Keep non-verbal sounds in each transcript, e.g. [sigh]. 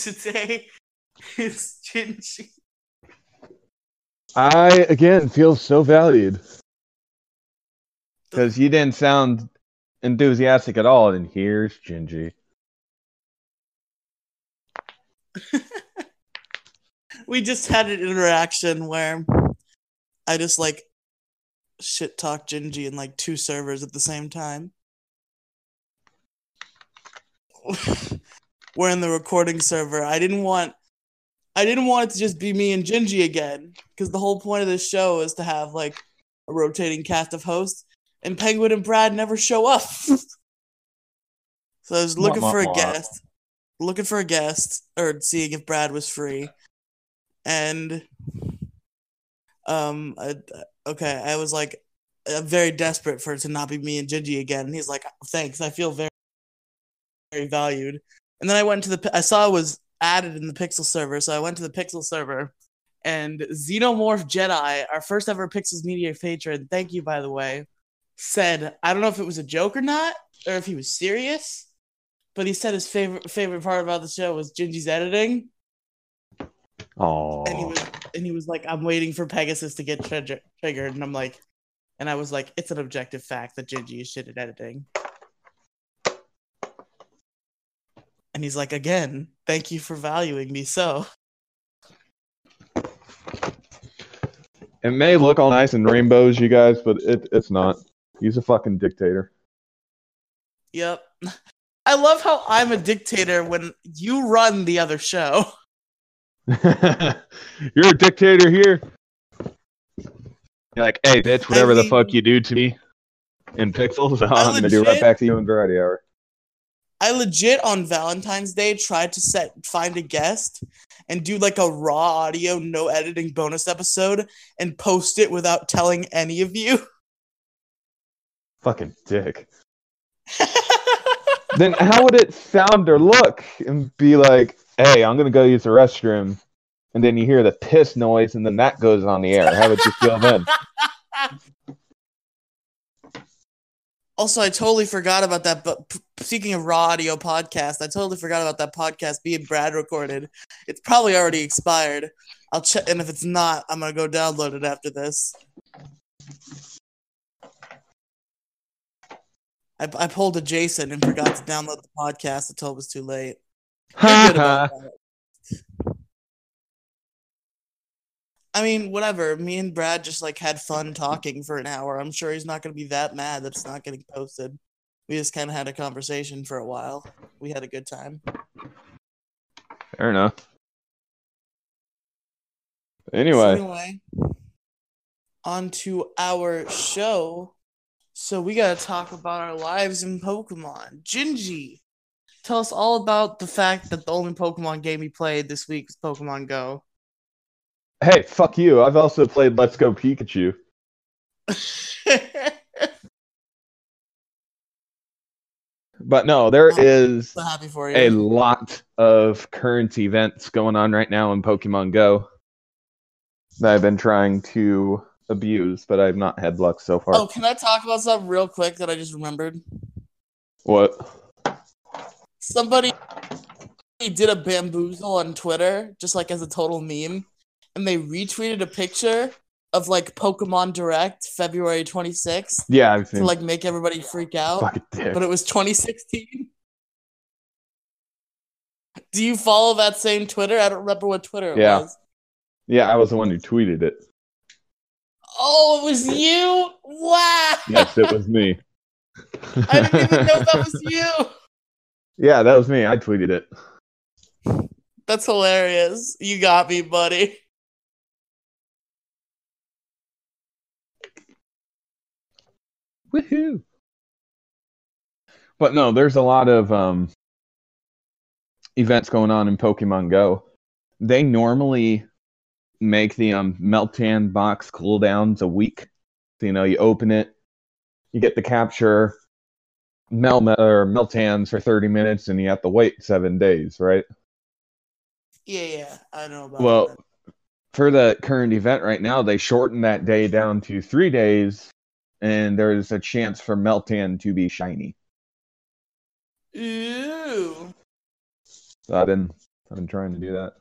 today is Gingy. I again feel so valued because you didn't sound enthusiastic at all. And here's Gingy. [laughs] we just had an interaction where I just like shit talk Gingy in like two servers at the same time. [laughs] We're in the recording server. I didn't want I didn't want it to just be me and Gingy again because the whole point of this show is to have like a rotating cast of hosts and Penguin and Brad never show up. [laughs] so I was looking for a guest, looking for a guest or seeing if Brad was free. And um I, okay, I was like I'm very desperate for it to not be me and Gingy again. And he's like, "Thanks, I feel very very valued." And then I went to the I saw it was added in the Pixel server, so I went to the Pixel server and Xenomorph Jedi, our first ever Pixels Media patron, thank you by the way, said I don't know if it was a joke or not, or if he was serious, but he said his favorite favorite part about the show was Gingy's editing. Oh. And he was and he was like, I'm waiting for Pegasus to get trigger- triggered, and I'm like, and I was like, it's an objective fact that Gingy is shit at editing. And he's like, again, thank you for valuing me so. It may look all nice and rainbows, you guys, but it, it's not. He's a fucking dictator. Yep. [laughs] I love how I'm a dictator when you run the other show. [laughs] [laughs] You're a dictator here. You're like, hey, bitch, whatever I the mean- fuck you do to me in pixels, I I'm gonna do right back to you in variety hour. I legit on Valentine's Day tried to set find a guest and do like a raw audio, no editing bonus episode and post it without telling any of you. [laughs] Fucking dick. then how would it sound or look and be like, hey, I'm gonna go use the restroom, and then you hear the piss noise, and then that goes on the air. How would you feel then? [laughs] Also, I totally forgot about that. But p- speaking of raw audio podcast, I totally forgot about that podcast being Brad recorded. It's probably already expired. I'll check, and if it's not, I'm gonna go download it after this. I, I pulled a Jason and forgot to download the podcast until it was too late. [laughs] You're good about that. I mean, whatever. Me and Brad just like had fun talking for an hour. I'm sure he's not going to be that mad that it's not getting posted. We just kind of had a conversation for a while. We had a good time. Fair enough. So Anyway, anyway, on to our show. So we got to talk about our lives in Pokemon. Gingy, tell us all about the fact that the only Pokemon game he played this week was Pokemon Go. Hey, fuck you. I've also played Let's Go Pikachu. But no, there is so happy for you. a lot of current events going on right now in Pokemon Go that I've been trying to abuse, but I've not had luck so far. Oh, can I talk about something real quick that I just remembered? What? Somebody did a bamboozle on Twitter, just like as a total meme, and they retweeted a picture of like Pokemon Direct February 26th Yeah, I've to like make everybody freak out, but it was 2016. Do you follow that same Twitter? I don't remember what Twitter it Yeah. was. Yeah, I was the one who tweeted it. Oh, it was you! Wow! Yes, it was me. [laughs] I didn't even know that was you. Yeah, that was me. I tweeted it. That's hilarious. You got me, buddy. Woohoo! But no, there's a lot of um, events going on in Pokemon Go. They normally make the um, Meltan box cooldowns a week. So, you know, you open it, you get the capture, Mel or Meltans for 30 minutes, and you have to wait seven days, right? Yeah, yeah, I know about Well, that. Well, for the current event right now, they shortened that day down to three days, and there's a chance for Meltan to be shiny. Ooh. So I've been I've been trying to do that.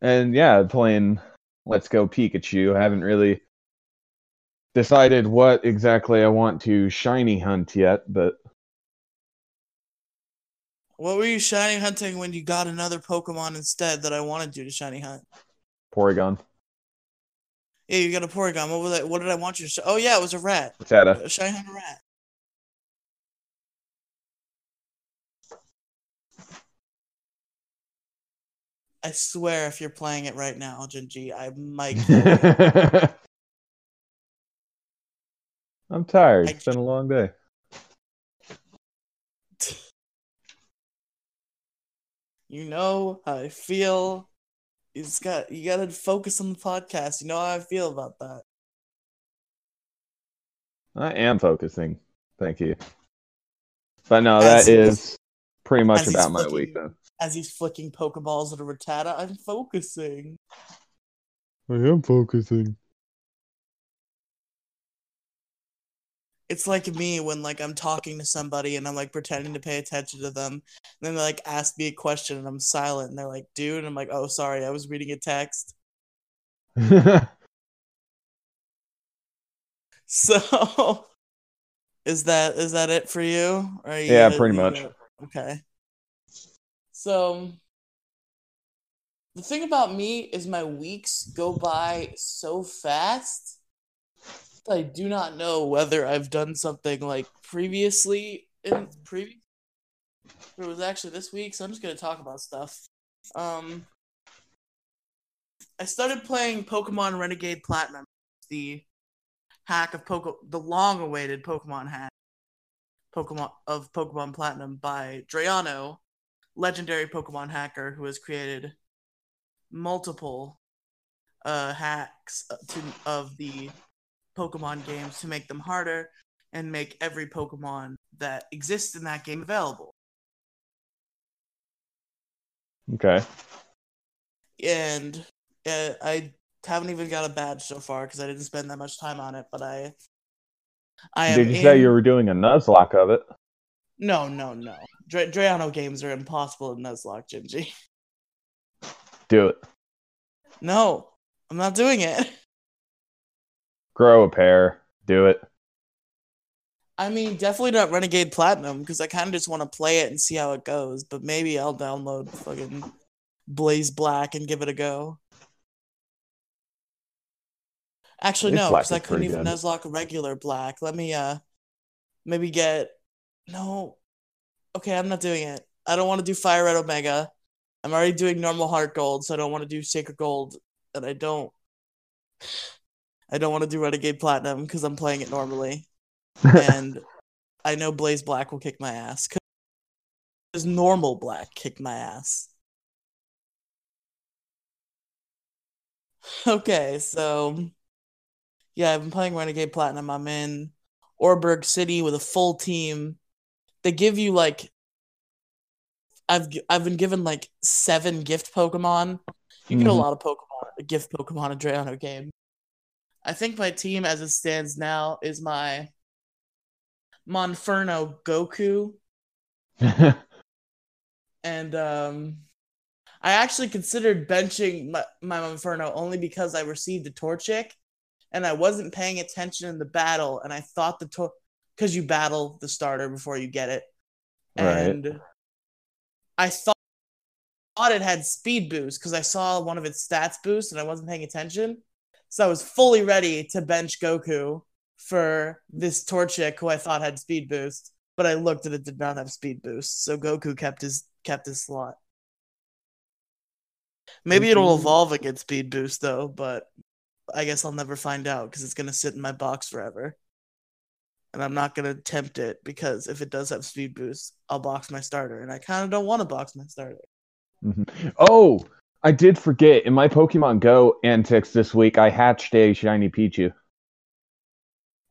And yeah, playing Let's Go Pikachu. I haven't really decided what exactly I want to shiny hunt yet, but What were you shiny hunting when you got another Pokemon instead that I wanted you to shiny hunt? Porygon. Yeah, you got a Porygon. What was I, What did I want you to? Sh- oh yeah, it was a rat. Tata. A shiny hunt rat. I swear, if you're playing it right now, Gingy, I might. [laughs] I'm tired. It's been a long day. [laughs] you know how I feel. You just got you got to focus on the podcast. You know how I feel about that. I am focusing. Thank you. But no, As that he- is [laughs] pretty much as he's about my flicking- week then. As he's flicking Pokeballs at a Rattata, I'm focusing. I am focusing. It's like me when like I'm talking to somebody and I'm like pretending to pay attention to them. And then they like ask me a question and I'm silent and they're like, dude, and I'm like, oh sorry, I was reading a text. [laughs] So [laughs] is that is that it for you? You Yeah, pretty much. okay. So the thing about me is my weeks go by so fast I do not know whether I've done something like previously in previous. It was actually this week, so I'm just gonna talk about stuff. Um, I started playing Pokemon Renegade Platinum, the hack of Poke, the long-awaited Pokemon hack, Pokemon of Pokemon Platinum by Drayano, legendary Pokemon hacker who has created multiple uh, hacks to, of the Pokemon games to make them harder and make every Pokemon that exists in that game available. okay. and uh, I haven't even got a badge so far because I didn't spend that much time on it. But I, I. Did you say you were doing a Nuzlocke of it? No, no, no. Drayano games are impossible in Nuzlocke, Gingy. Do it. No, I'm not doing it. [laughs] Grow a pair. Do it. I mean, definitely not Renegade Platinum because I kind of just want to play it and see how it goes. But maybe I'll download fucking Blaze Black and give it a go. Actually, Blaze no, because I couldn't even good. Nuzlocke a regular Black. Let me uh, maybe get no. Okay, I'm not doing it. I don't want to do Fire Red Omega. I'm already doing normal Heart Gold, so I don't want to do Sacred Gold, and I don't. I don't want to do Renegade Platinum because I'm playing it normally [laughs] and I know Blaze Black will kick my ass. Because normal Black kicked my ass. [laughs] Okay, so yeah, I've been playing Renegade Platinum. I'm in Oreburgh City with a full team. They give you like I've I've been given like seven gift Pokemon. You get a Mhm. lot of Pokemon, gift Pokemon in Drayano game. I think my team as it stands now is my Monferno Goku [laughs] and um I actually considered benching my, my Monferno only because I received a Torchic and I wasn't paying attention in the battle and I thought the Tor because you battle the starter before you get it. Right. And I thought thought it had speed boost because I saw one of its stats boost and I wasn't paying attention. So I was fully ready to bench Goku for this Torchic who I thought had speed boost, but I looked and it did not have speed boost. So Goku kept his kept his slot. Maybe it'll Mhm. evolve and get speed boost though, but I guess I'll never find out because it's gonna sit in my box forever. And I'm not gonna tempt it because if it does have speed boost, I'll box my starter, and I kind of don't want to box my starter. Mhm. Oh, I did forget. In my Pokemon Go antics this week, I hatched a shiny Pichu.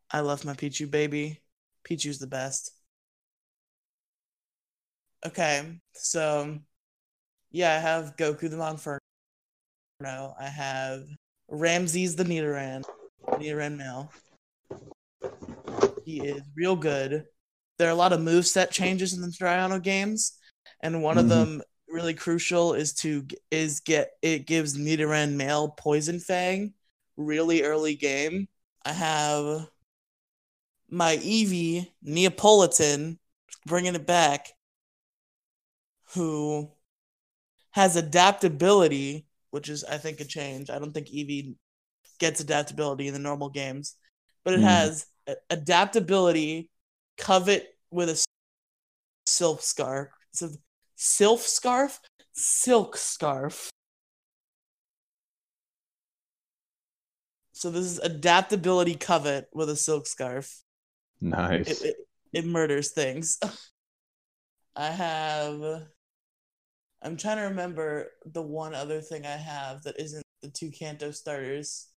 I love my Pichu baby. Pichu's the best. Okay, so yeah, I have Goku the Monferno. I have Ramses the Nidoran, Nidoran male. He is real good. there are a lot of moveset changes in the Drayano games, and one of Mhm. them really crucial is to is get it gives Nidoran male Poison Fang really early game. I have my Eevee Neapolitan bringing it back, who has adaptability, which is I think a change. I don't think Eevee gets adaptability in the normal games, but it Mhm. has adaptability, covet with a silk scarf. So silk scarf, silk scarf. So this is adaptability covet with a silk scarf. Nice. It, it, it murders things. [laughs] I have. I'm trying to remember the one other thing I have that isn't the two Kanto starters.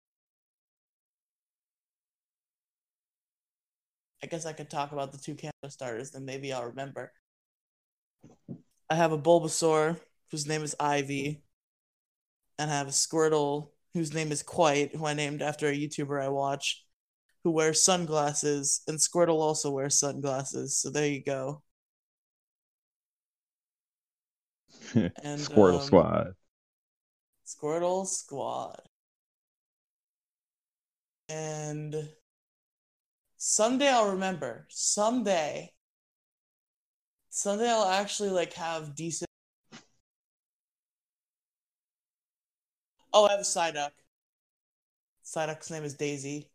I guess I could talk about the two Kanto starters, then maybe I'll remember. I have a Bulbasaur whose name is Ivy, and I have a Squirtle whose name is Quite, who I named after a YouTuber I watch, who wears sunglasses, and Squirtle also wears sunglasses. So there you go. [laughs] And Squirtle um, Squad. Squirtle Squad. And someday I'll remember. Someday. Someday I'll actually like have decent. Oh, I have a Psyduck. Psyduck's name is Daisy.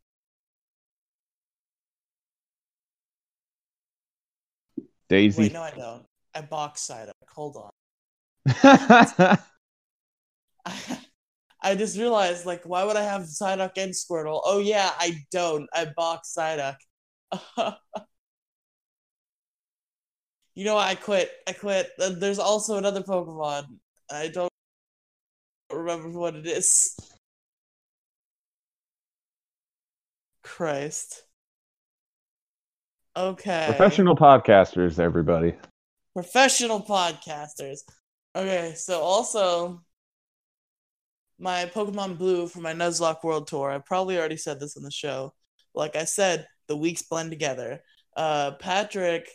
Daisy. Wait, no, I don't. I box Psyduck. Hold on. [laughs] I just realized, like, why would I have Psyduck and Squirtle? Oh yeah, I don't. I box Psyduck. [laughs] you know, what? I quit. I quit. There's also another Pokemon. I don't remember what it is. Christ. Okay. Professional podcasters, everybody. professional podcasters. Okay, so also my Pokemon Blue for my Nuzlocke World Tour. I probably already said this on the show. Like I said, the weeks blend together. Uh, Patrick,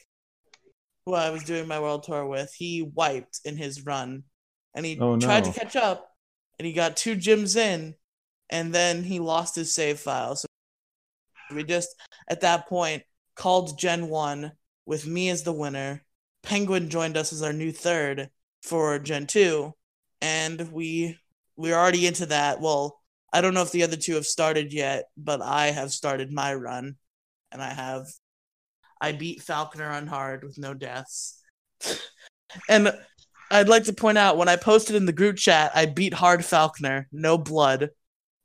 who I was doing my World Tour with, he wiped in his run, and he Oh, tried to catch up, and he got two gyms in, and then he lost his save file. So we just at that point called Gen One with me as the winner. Penguin joined us as our new third for Gen 2 and we we're already into that. Well, I don't know if the other two have started yet, but I have started my run and I have I beat Falkner on hard with no deaths. [laughs] and I'd like to point out when I posted in the group chat, I beat hard Falkner, no blood.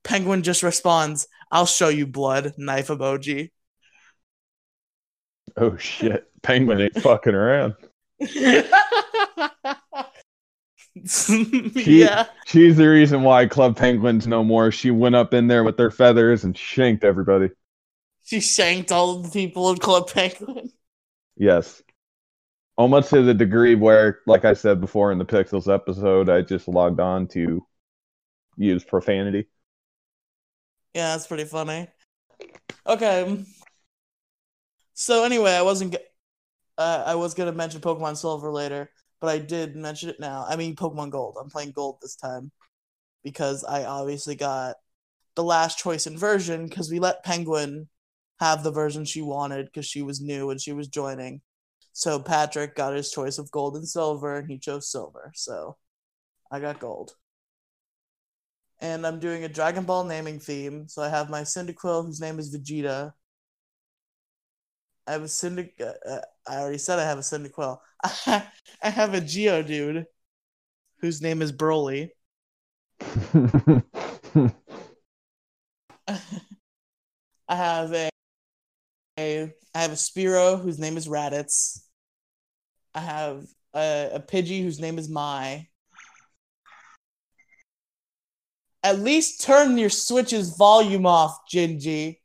Penguin just responds, "I'll show you blood." Knife emoji. Oh shit. Penguin ain't fucking around. [laughs] yeah. She's the reason why Club Penguins no more. She went up in there with their feathers and shanked everybody. She shanked all the people in Club Penguin. Yes. Almost to the degree where, like I said before in the Pixels episode, I just logged on to use profanity. Yeah, that's pretty funny. Okay. So anyway, I wasn't. Uh, I was gonna mention Pokemon Silver later, but I did mention it now. I mean Pokemon Gold. I'm playing Gold this time because I obviously got the last choice inversion because we let Penguin have the version she wanted because she was new and she was joining. So Patrick got his choice of gold and silver, and he chose silver. So I got gold. And I'm doing a Dragon Ball naming theme. So I have my Cyndaquil, whose name is Vegeta. I have a Cyndac. Uh, uh, I already said I have a Cyndaquil. [laughs] I have a Geodude, whose name is Broly. [laughs] [laughs] I have a I have a Spearow whose name is Raditz. I have a, a Pidgey whose name is Mai. At least turn your Switch's volume off, Gingy.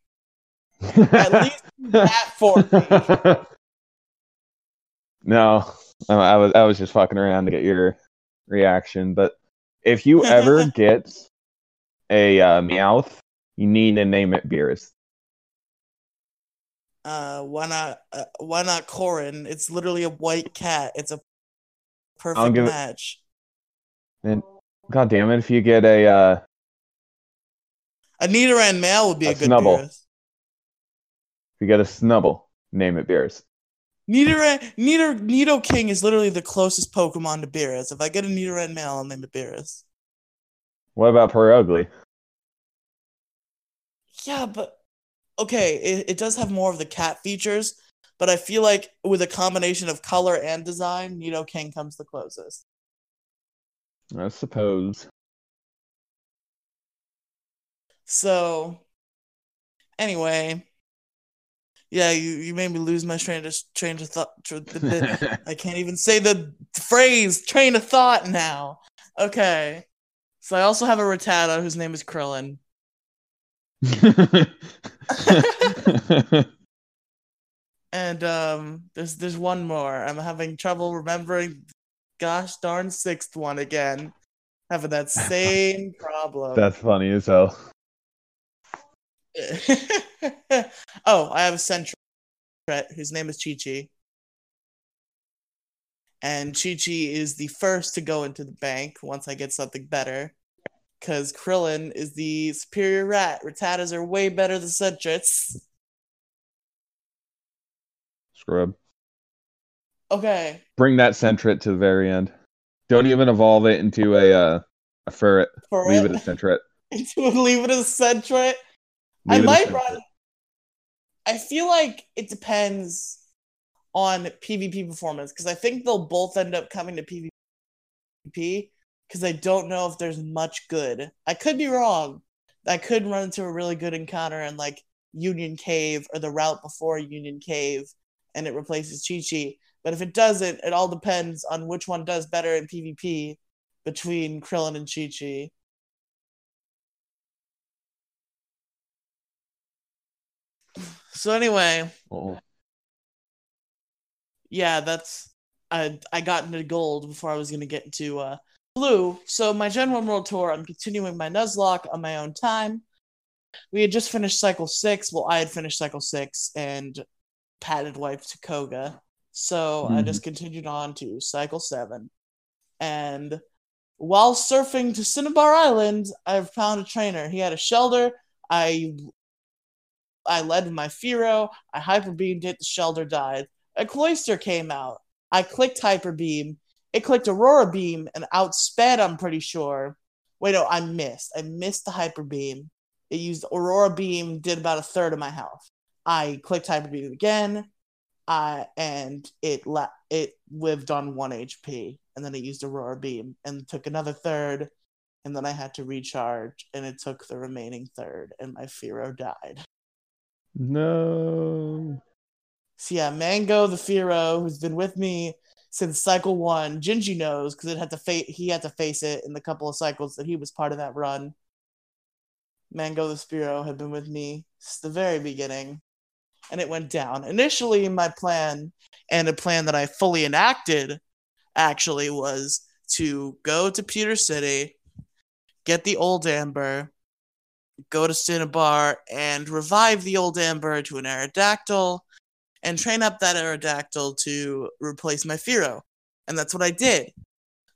At [laughs] least that for me. [laughs] no, I was I was just fucking around to get your reaction. But if you ever [laughs] get a uh, Meowth, you need to name it Beerus. Uh, why not? Uh, why not Korin? It's literally a white cat. It's a perfect give it- match. And god damn it, if you get a uh, A Nidoran male would be a, A good Snubbull. Beerus. if you get a Snubbull, name it Beerus. Nidoran, Nidor Nidoking is literally the closest Pokemon to Beerus. If I get a Nidoran male, I'll name it Beerus. What about Purugly? Yeah, but okay, it, it does have more of the cat features, but I feel like with a combination of color and design, Nidoking comes the closest. I suppose. So, anyway, yeah, you, you made me lose my train of train of thought. tr- the bit- [laughs] I can't even say the phrase train of thought now. Okay, so I also have a Rattata whose name is Krillin. [laughs] And um, there's there's one more. I'm having trouble remembering. Gosh darn sixth one again. Having that same [laughs] problem. That's funny as hell. [laughs] oh, I have a Sentret whose name is Chi Chi. And Chi Chi is the first to go into the bank once I get something better. Because Krillin is the superior rat. Rattatas are way better than Sentrets. Scrub. Okay. Bring that Sentret to the very end. Don't even evolve it into a uh, a ferret. For Leave it, a Sentret. leave it as Sentret. [laughs] I Leave might run. I feel like it depends on PvP performance because I think they'll both end up coming to PvP because I don't know if there's much good. I could be wrong. I could run into a really good encounter in like Union Cave or the route before Union Cave and it replaces Chi Chi. But if it doesn't, it all depends on which one does better in PvP between Krillin and Chi Chi. So anyway, Oh. yeah, that's I I got into gold before I was gonna get into uh blue. So my Gen 1 World Tour, I'm continuing my Nuzlocke on my own time. We had just finished cycle six. Well, I had finished cycle six and Pat had to Koga. So I Mhm. just continued on to cycle seven. And while surfing to Cinnabar Island, I found a trainer. He had a Shellder. I I led my Fearow. I hyper beamed it. The Shellder died. A Cloyster came out. I clicked hyper beam. It clicked Aurora beam and outsped. I'm pretty sure. Wait, no, I missed. I missed the hyper beam. It used Aurora beam. Did about a third of my health. I clicked hyper beam again. I and it la- it lived on one HP, and then it used Aurora beam and took another third, and then I had to recharge, and it took the remaining third, and my Fearow died. No. So yeah, Mango the Fearow, who's been with me since cycle one. Gingy knows because it had to fa- he had to face it in the couple of cycles that he was part of that run. Mango the Spearow had been with me since the very beginning, and it went down. Initially, my plan and a plan that I fully enacted actually was to go to Pewter City, get the old Amber, go to Cinnabar, and revive the old Amber to an Aerodactyl and train up that Aerodactyl to replace my Fearow. And that's what I did.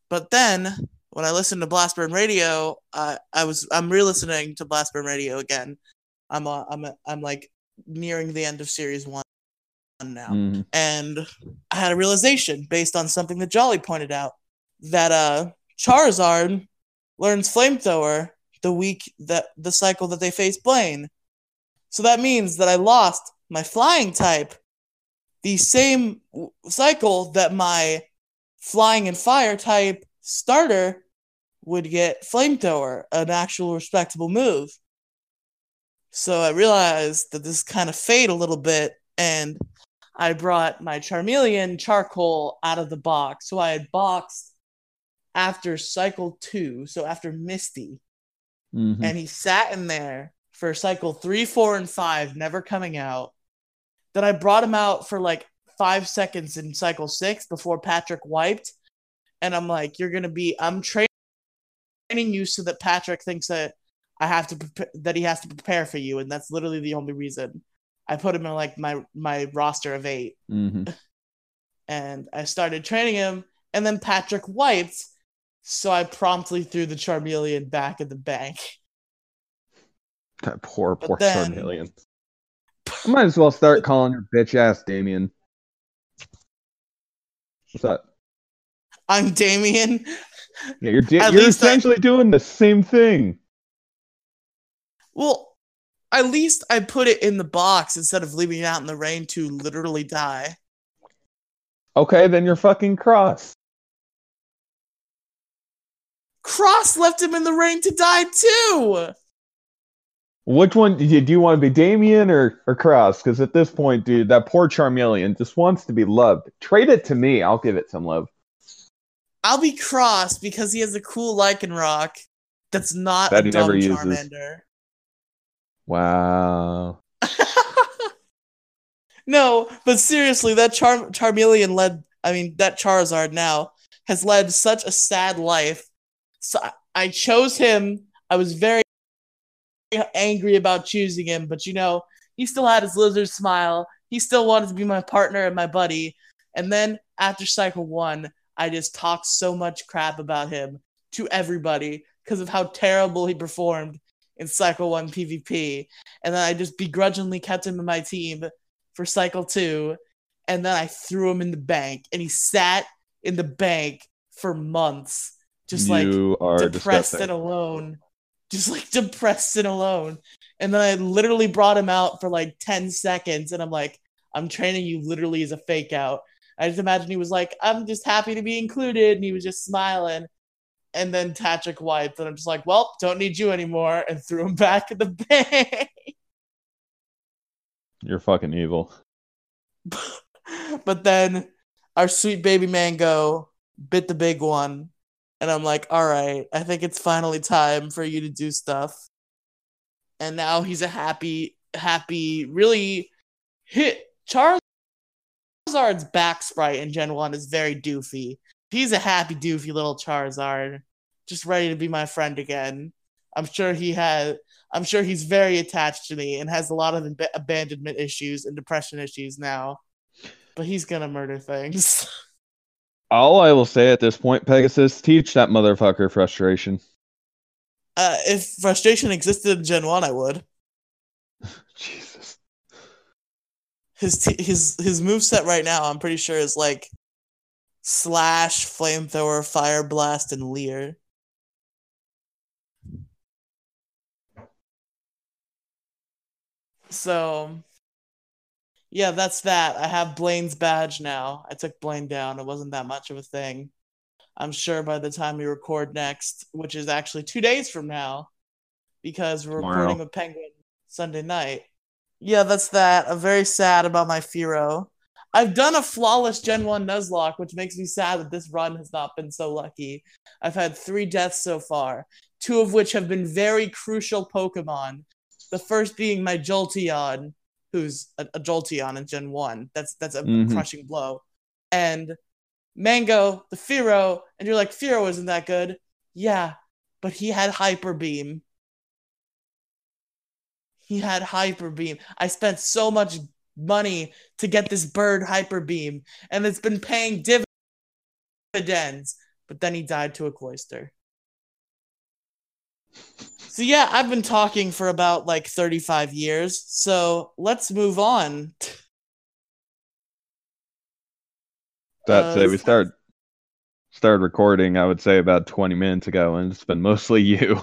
But then when I listened to Blastburn Radio, uh, I was I'm re-listening to Blastburn Radio again. I'm uh, I'm I'm like nearing the end of series one now, Mhm. and I had a realization based on something that Jolly pointed out that uh Charizard learns Flamethrower the week that the cycle that they face Blaine. So that means that I lost my flying type the same cycle that my flying and fire type starter would get flamethrower, an actual respectable move. So I realized that this kind of fade a little bit, and I brought my Charmeleon charcoal out of the box. So I had boxed after cycle two, so after Misty, Mhm. and he sat in there for cycle three, four, and five, never coming out. Then I brought him out for like five seconds in cycle six before Patrick wiped. And I'm like, you're gonna be I'm training you so that Patrick thinks that I have to prep- that he has to prepare for you, and that's literally the only reason I put him in like my my roster of eight, hmm [laughs] and I started training him. And then Patrick wiped, so I promptly threw the Charmeleon back in the bank. That poor, But poor then- Charmeleon. I might as well start calling your bitch ass Damien. What's that? I'm Damien. Yeah, you're da- you're least I- essentially doing the same thing. Well, at least I put it in the box instead of leaving it out in the rain to literally die. Okay, then you're fucking cross. Cross left him in the rain to die too. Which one do you, do you want to be, Damien or, or Cross? Because at this point, dude, that poor Charmeleon just wants to be loved. Trade it to me. I'll give it some love. I'll be Cross because he has a cool Lycanroc that's not That a dumb. Charmander. Wow. [laughs] no, but seriously, that Char- Charmeleon led. I mean, that Charizard now has led such a sad life. So I chose him. I was very angry about choosing him, but you know, he still had his lizard smile. He still wanted to be my partner and my buddy. And then after cycle one, I just talked so much crap about him to everybody because of how terrible he performed in cycle one PvP. And then I just begrudgingly kept him in my team for cycle two. And then I threw him in the bank and he sat in the bank for months, just like you are depressed disgusting. and alone. Just like depressed and alone. And then I literally brought him out for like 10 seconds and I'm like, I'm training you literally as a fake out. I just imagine he was like, I'm just happy to be included. And he was just smiling. And then Patrick wiped. And I'm just like, well, don't need you anymore. And threw him [laughs] back in the bay. You're fucking evil. [laughs] but then our sweet baby mango bit the big one. And I'm like, all right, I think it's finally time for you to do stuff. And now he's a happy, happy, really hit. Charizard's back sprite in Gen 1 is very doofy. He's a happy, doofy little Charizard, just ready to be my friend again. I'm sure he had. I'm sure he's very attached to me and has a lot of ab- abandonment issues and depression issues now. But he's gonna murder things. [laughs] All I will say at this point, Pegasus, teach that motherfucker frustration. Uh, if frustration existed in Gen One, I would. [laughs] Jesus. His t- his his move set right now, I'm pretty sure is like slash, flamethrower, fire blast, and leer. So, yeah, that's that. I have Blaine's badge now. I took Blaine down. It wasn't that much of a thing. I'm sure by the time we record next, which is actually two days from now, because we're Tomorrow. recording with Penguin Sunday night. Yeah, that's that. I'm very sad about my Fearow. I've done a flawless Gen 1 Nuzlocke, which makes me sad that this run has not been so lucky. I've had three deaths so far, two of which have been very crucial Pokemon. The first being my Jolteon, who's a, a Jolteon in Gen 1. That's that's a Mhm. crushing blow. And Mango, the Fearow, and you're like, Fearow isn't that good. Yeah, but he had Hyper Beam. He had Hyper Beam. I spent so much money to get this bird Hyper Beam, and it's been paying dividends. But then he died to a Cloyster. So yeah, I've been talking for about like 35 years. So let's move on. That's Uh, it. We start started recording, I would say about 20 minutes ago, and it's been mostly you.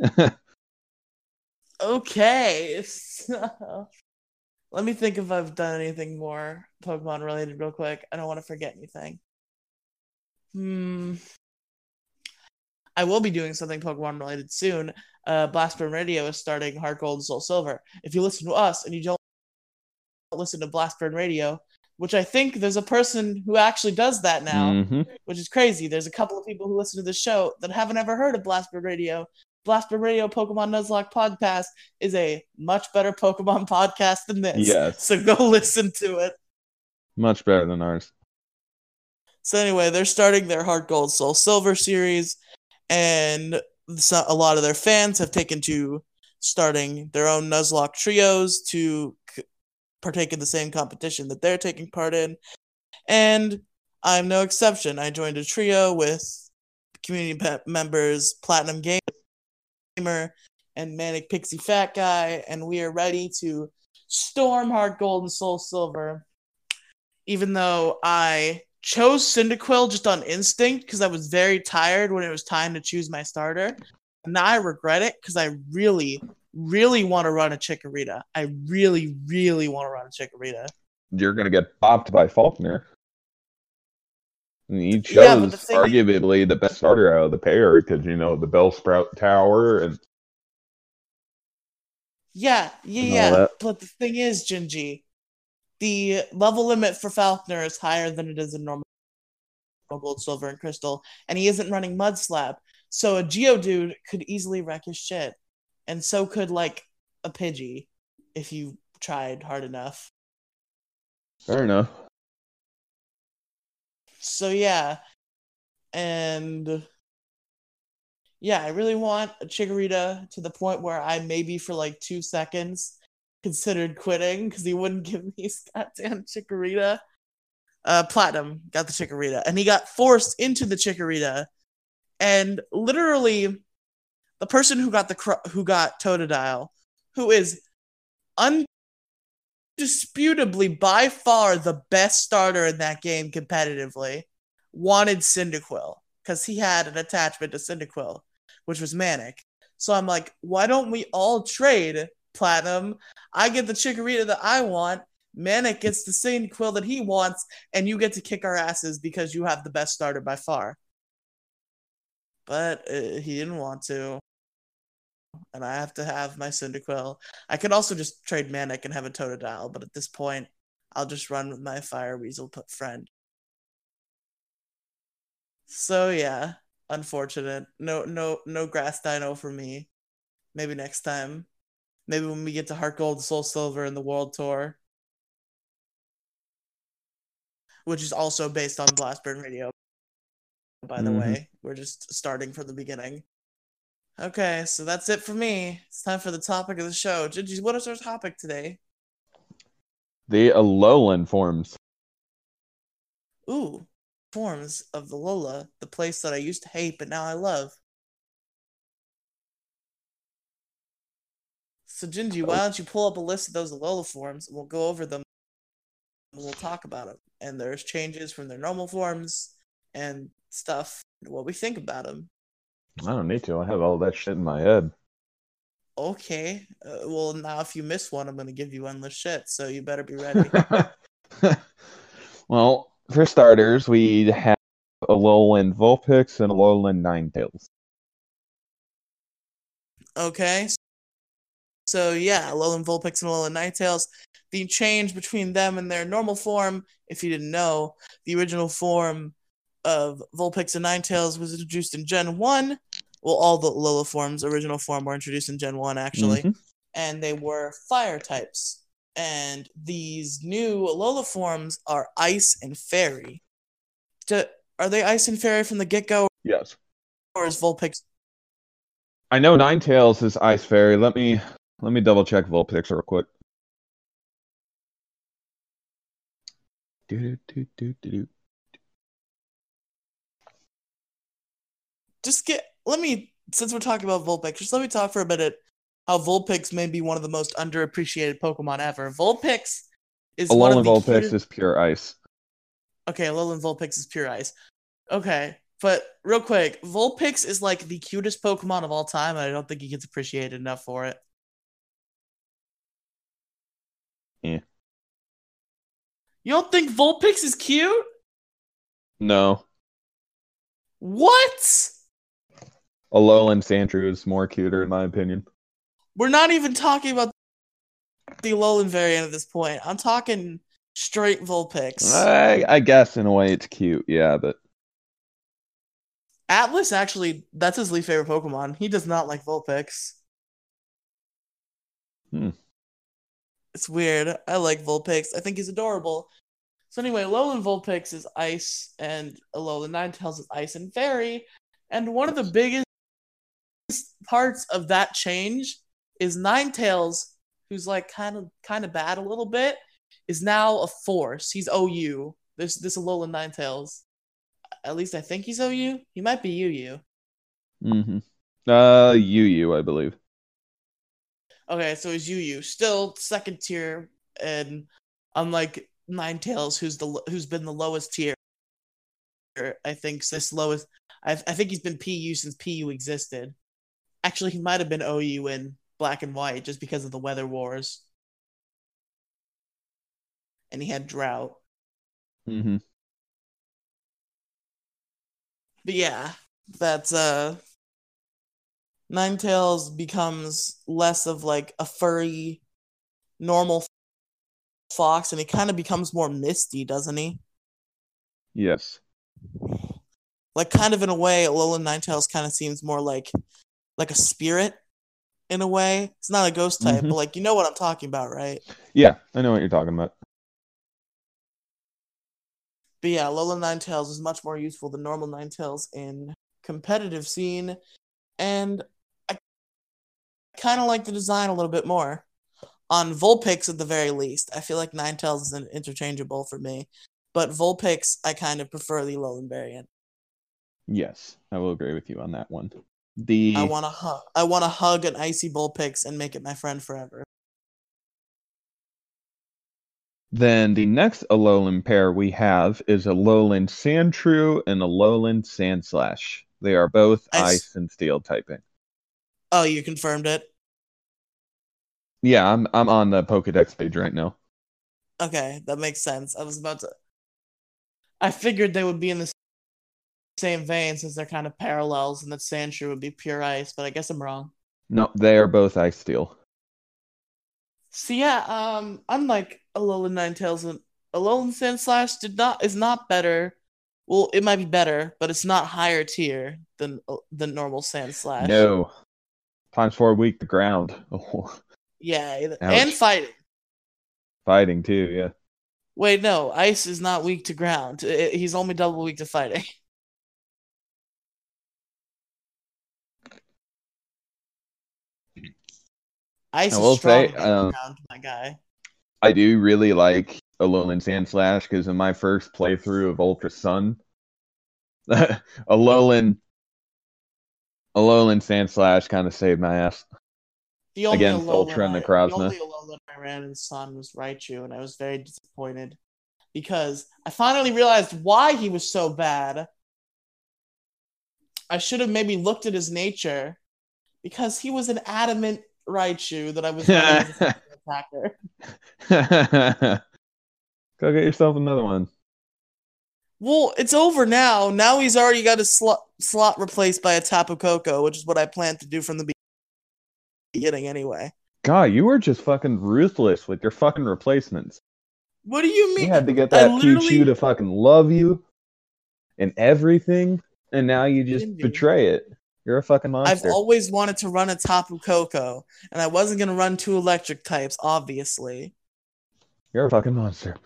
[laughs] Okay. So, let me think if I've done anything more Pokemon related real quick. I don't want to forget anything. Hmm. I will be doing something Pokemon related soon. Uh, Blastburn Radio is starting Heart Gold and Soul Silver. If you listen to us and you don't listen to Blastburn Radio, which I think there's a person who actually does that now, Mhm. which is crazy. There's a couple of people who listen to the show that haven't ever heard of Blastburn Radio. Blastburn Radio Pokemon Nuzlocke podcast is a much better Pokemon [laughs] podcast than this. Yes. So go [laughs] listen to it. Much better than ours. So anyway, they're starting their Heart Gold Soul Silver series, and a lot of their fans have taken to starting their own Nuzlocke trios to partake in the same competition that they're taking part in. And I'm no exception. I joined a trio with community members Platinum Gamer and Manic Pixie Fat Guy, and we are ready to storm Heart Gold and Soul Silver. Even though I chose Cyndaquil just on instinct because I was very tired when it was time to choose my starter. And now I regret it because I really, really want to run a Chikorita. I really, really want to run a Chikorita. You're gonna get bopped by Falkner. And you chose Yeah, the thing- arguably the best starter out of the pair because you know the Bellsprout Tower and Yeah, yeah, yeah. But the thing is, Gingy, the level limit for Falkner is higher than it is in normal gold, silver, and crystal, and he isn't running Mud Slap. So a Geodude could easily wreck his shit. And so could like a Pidgey if you tried hard enough. fair enough. So yeah. And yeah, I really want a Chikorita to the point where I maybe for like two seconds considered quitting because he wouldn't give me his goddamn Chikorita. Uh, Platinum got the Chikorita, and he got forced into the Chikorita, and literally, the person who got the cr- who got Totodile, who is undisputably by far the best starter in that game competitively, wanted Cyndaquil because he had an attachment to Cyndaquil, which was Manic. So I'm like, why don't we all trade Platinum? I get the Chikorita that I want. Manic gets the Cyndaquil that he wants, and you get to kick our asses because you have the best starter by far. But uh, he didn't want to. And I have to have my Cyndaquil. I could also just trade Manic and have a Totodile, but at this point, I'll just run with my Fire Weasel put friend. So yeah, unfortunate. No, no, no grass dino for me. Maybe next time. Maybe when we get to Heart Gold, Soul Silver, and the World Tour, which is also based on Blastburn Radio. By the Mhm. way, we're just starting from the beginning. Okay, so that's it for me. It's time for the topic of the show. Gingy, what is our topic today? The Alolan forms. Ooh, forms of the Lola, the place that I used to hate but now I love. So Gingy, why don't you pull up a list of those Alola forms and we'll go over them and we'll talk about them. And there's changes from their normal forms and stuff, and what we think about them. I don't need to. I have all that shit in my head. Okay. Uh, well, now if you miss one, I'm going to give you endless shit, so you better be ready. [laughs] well, for starters, we have Alolan Vulpix and Alolan Ninetales. Okay. So yeah, Alolan Vulpix and Alolan Ninetales. The change between them and their normal form, if you didn't know, the original form of Vulpix and Ninetales was introduced in Gen 1. Well, all the Alola forms, original form, were introduced in Gen 1, actually. Mhm. And they were fire types. And these new Alola forms are Ice and Fairy. Do, are they Ice and Fairy from the get go, Yes. or is Vulpix I know Ninetales is Ice Fairy. Let me let me double check Vulpix real quick. Do-do-do-do-do-do. just get let me since we're talking about Vulpix, just let me talk for a minute how Vulpix may be one of the most underappreciated Pokemon ever. Vulpix is one Alolan of the Vulpix cutest- is pure ice. Okay, Alolan Vulpix is pure ice. Okay, but real quick, Vulpix is like the cutest Pokemon of all time, and I don't think he gets appreciated enough for it. Yeah. You don't think Vulpix is cute? No. What? Alolan Sandshrew is more cuter in my opinion. We're not even talking about the Alolan variant at this point. I'm talking straight Vulpix. I, I guess in a way it's cute, yeah, but Atlas actually, that's his least favorite Pokemon. He does not like Vulpix. Hmm. It's weird. I like Vulpix. I think he's adorable. So anyway, Alolan Vulpix is Ice, and Alolan Ninetales is Ice and Fairy. And one of the biggest parts of that change is Ninetales, who's like kind of kind of bad a little bit, is now a force. He's OU. This this Alolan Ninetales. At least I think he's OU. He might be UU. Mm-hmm. Uh, UU, I believe. Okay, so he's UU. Still second tier, and unlike Tails, who's the who's been the lowest tier. I think this lowest. I I think he's been PU since PU existed. Actually, he might have been OU in Black and White just because of the weather wars, and he had drought. Mm-hmm. But yeah, that's uh Ninetales becomes less of like a furry normal fox and he kind of becomes more misty, doesn't he? Yes. Like kind of in a way, Alolan Ninetales kind of seems more like like a spirit in a way. It's not a ghost type, Mhm. but like you know what I'm talking about, right? Yeah, I know what you're talking about. But yeah, Alolan Ninetales is much more useful than normal Ninetales in competitive scene, and kind of like the design a little bit more. On Vulpix, at the very least, I feel like Ninetales is an- interchangeable for me, but Vulpix, I kind of prefer the Alolan variant. Yes, I will agree with you on that one. The I want to hug. I want to hug an icy Vulpix and make it my friend forever. then the next Alolan pair we have is Alolan Sandshrew and Alolan Sandslash. They are both I ice and steel typing. Oh, you confirmed it. Yeah, I'm I'm on the Pokedex page right now. Okay, that makes sense. I was about to. I figured they would be in the same vein since they're kind of parallels, and that Sandshrew would be pure ice. But I guess I'm wrong. No, they are both ice steel. So yeah, um, unlike Alolan Ninetales and Alolan Sandslash did not is not better. Well, it might be better, but it's not higher tier than than normal Sandslash. No. Times four week the ground. Oh, [laughs] Yeah, and fighting. fighting too, yeah. Wait, no, ice is not weak to ground. He's only double weak to fighting. [laughs] Ice I is will strong say, um, ground, my guy. I do really like Alolan Sandslash because in my first playthrough of Ultra Sun, [laughs] Alolan Alolan Sandslash kind of saved my ass. The only against Alolan Ultra and I- Necrozma. The only Alolan I ran in Sun was Raichu, and I was very disappointed because I finally realized why he was so bad. I should have maybe looked at his nature because he was an adamant Raichu that I was running as a second [laughs] attacker. [laughs] Go get yourself another one. Well, it's over now. Now he's already got his slot slot replaced by a Tapu Koko, which is what I planned to do from the beginning anyway. God, you were just fucking ruthless with your fucking replacements. What do you mean? You had to get that literally- Pichu to fucking love you and everything, and now you just betray it. You're a fucking monster. I've always wanted to run a Tapu Koko, and I wasn't gonna run two electric types, obviously. You're a fucking monster.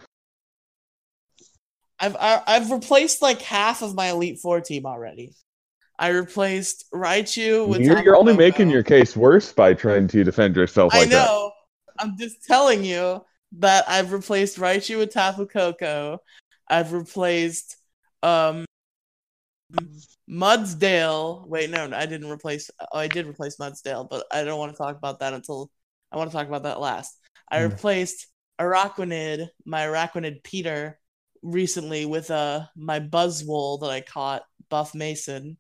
I've I, I've replaced like half of my Elite Four team already. I replaced Raichu with. You're, you're only making your case worse by trying to defend yourself I like that. know. I'm just telling you that I've replaced Raichu with Tapu Koko. I've replaced um Mudsdale. Wait, no, no, I didn't replace. Oh, I did replace Mudsdale, but I don't want to talk about that until I want to talk about that last. I Hmm. replaced Araquanid, my Araquanid Peter, recently with uh my Buzzwole that I caught, Buff Mason,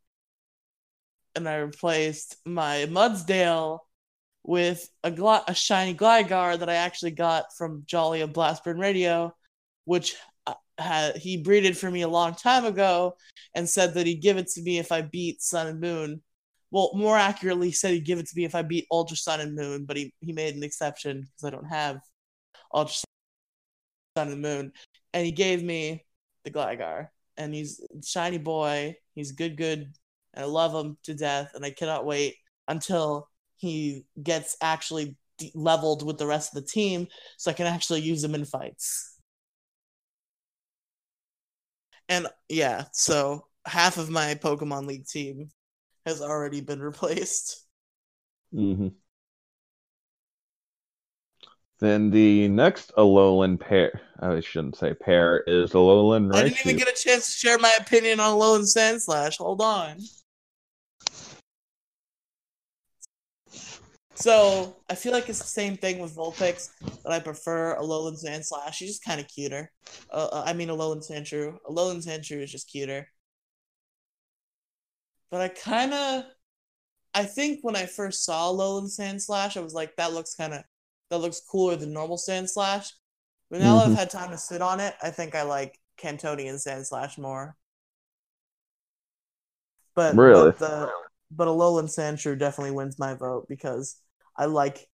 and I replaced my Mudsdale with a gl- a shiny Gligar that I actually got from Jolly of Blastburn Radio, which uh, had he breeded for me a long time ago and said that he'd give it to me if I beat Sun and Moon. Well, more accurately, he said he'd give it to me if I beat Ultra Sun and Moon, but he, he made an exception because I don't have Ultra Sun and Moon. And he gave me the Gligar. And he's shiny boy. He's good, good. And I love him to death. And I cannot wait until he gets actually de- leveled with the rest of the team so I can actually use him in fights. And yeah, so half of my Pokemon League team has already been [laughs] replaced. hmm Then the next Alolan pair, I shouldn't say pair, is Alolan Raichu. I didn't even get a chance to share my opinion on Alolan Sandslash. Hold on. So I feel like it's the same thing with Vulpix, but I prefer Alolan Sandslash. She's just kind of cuter. Uh, uh, I mean, Alolan Sandshrew. Alolan Sandshrew is just cuter. But I kind of, I think when I first saw Alolan Sandslash, I was like, that looks kind of, that looks cooler than normal Sandslash. But now that Mhm. I've had time to sit on it, I think I like Kantonian Sandslash more. But Really? but the but Alolan Sandshrew definitely wins my vote because I like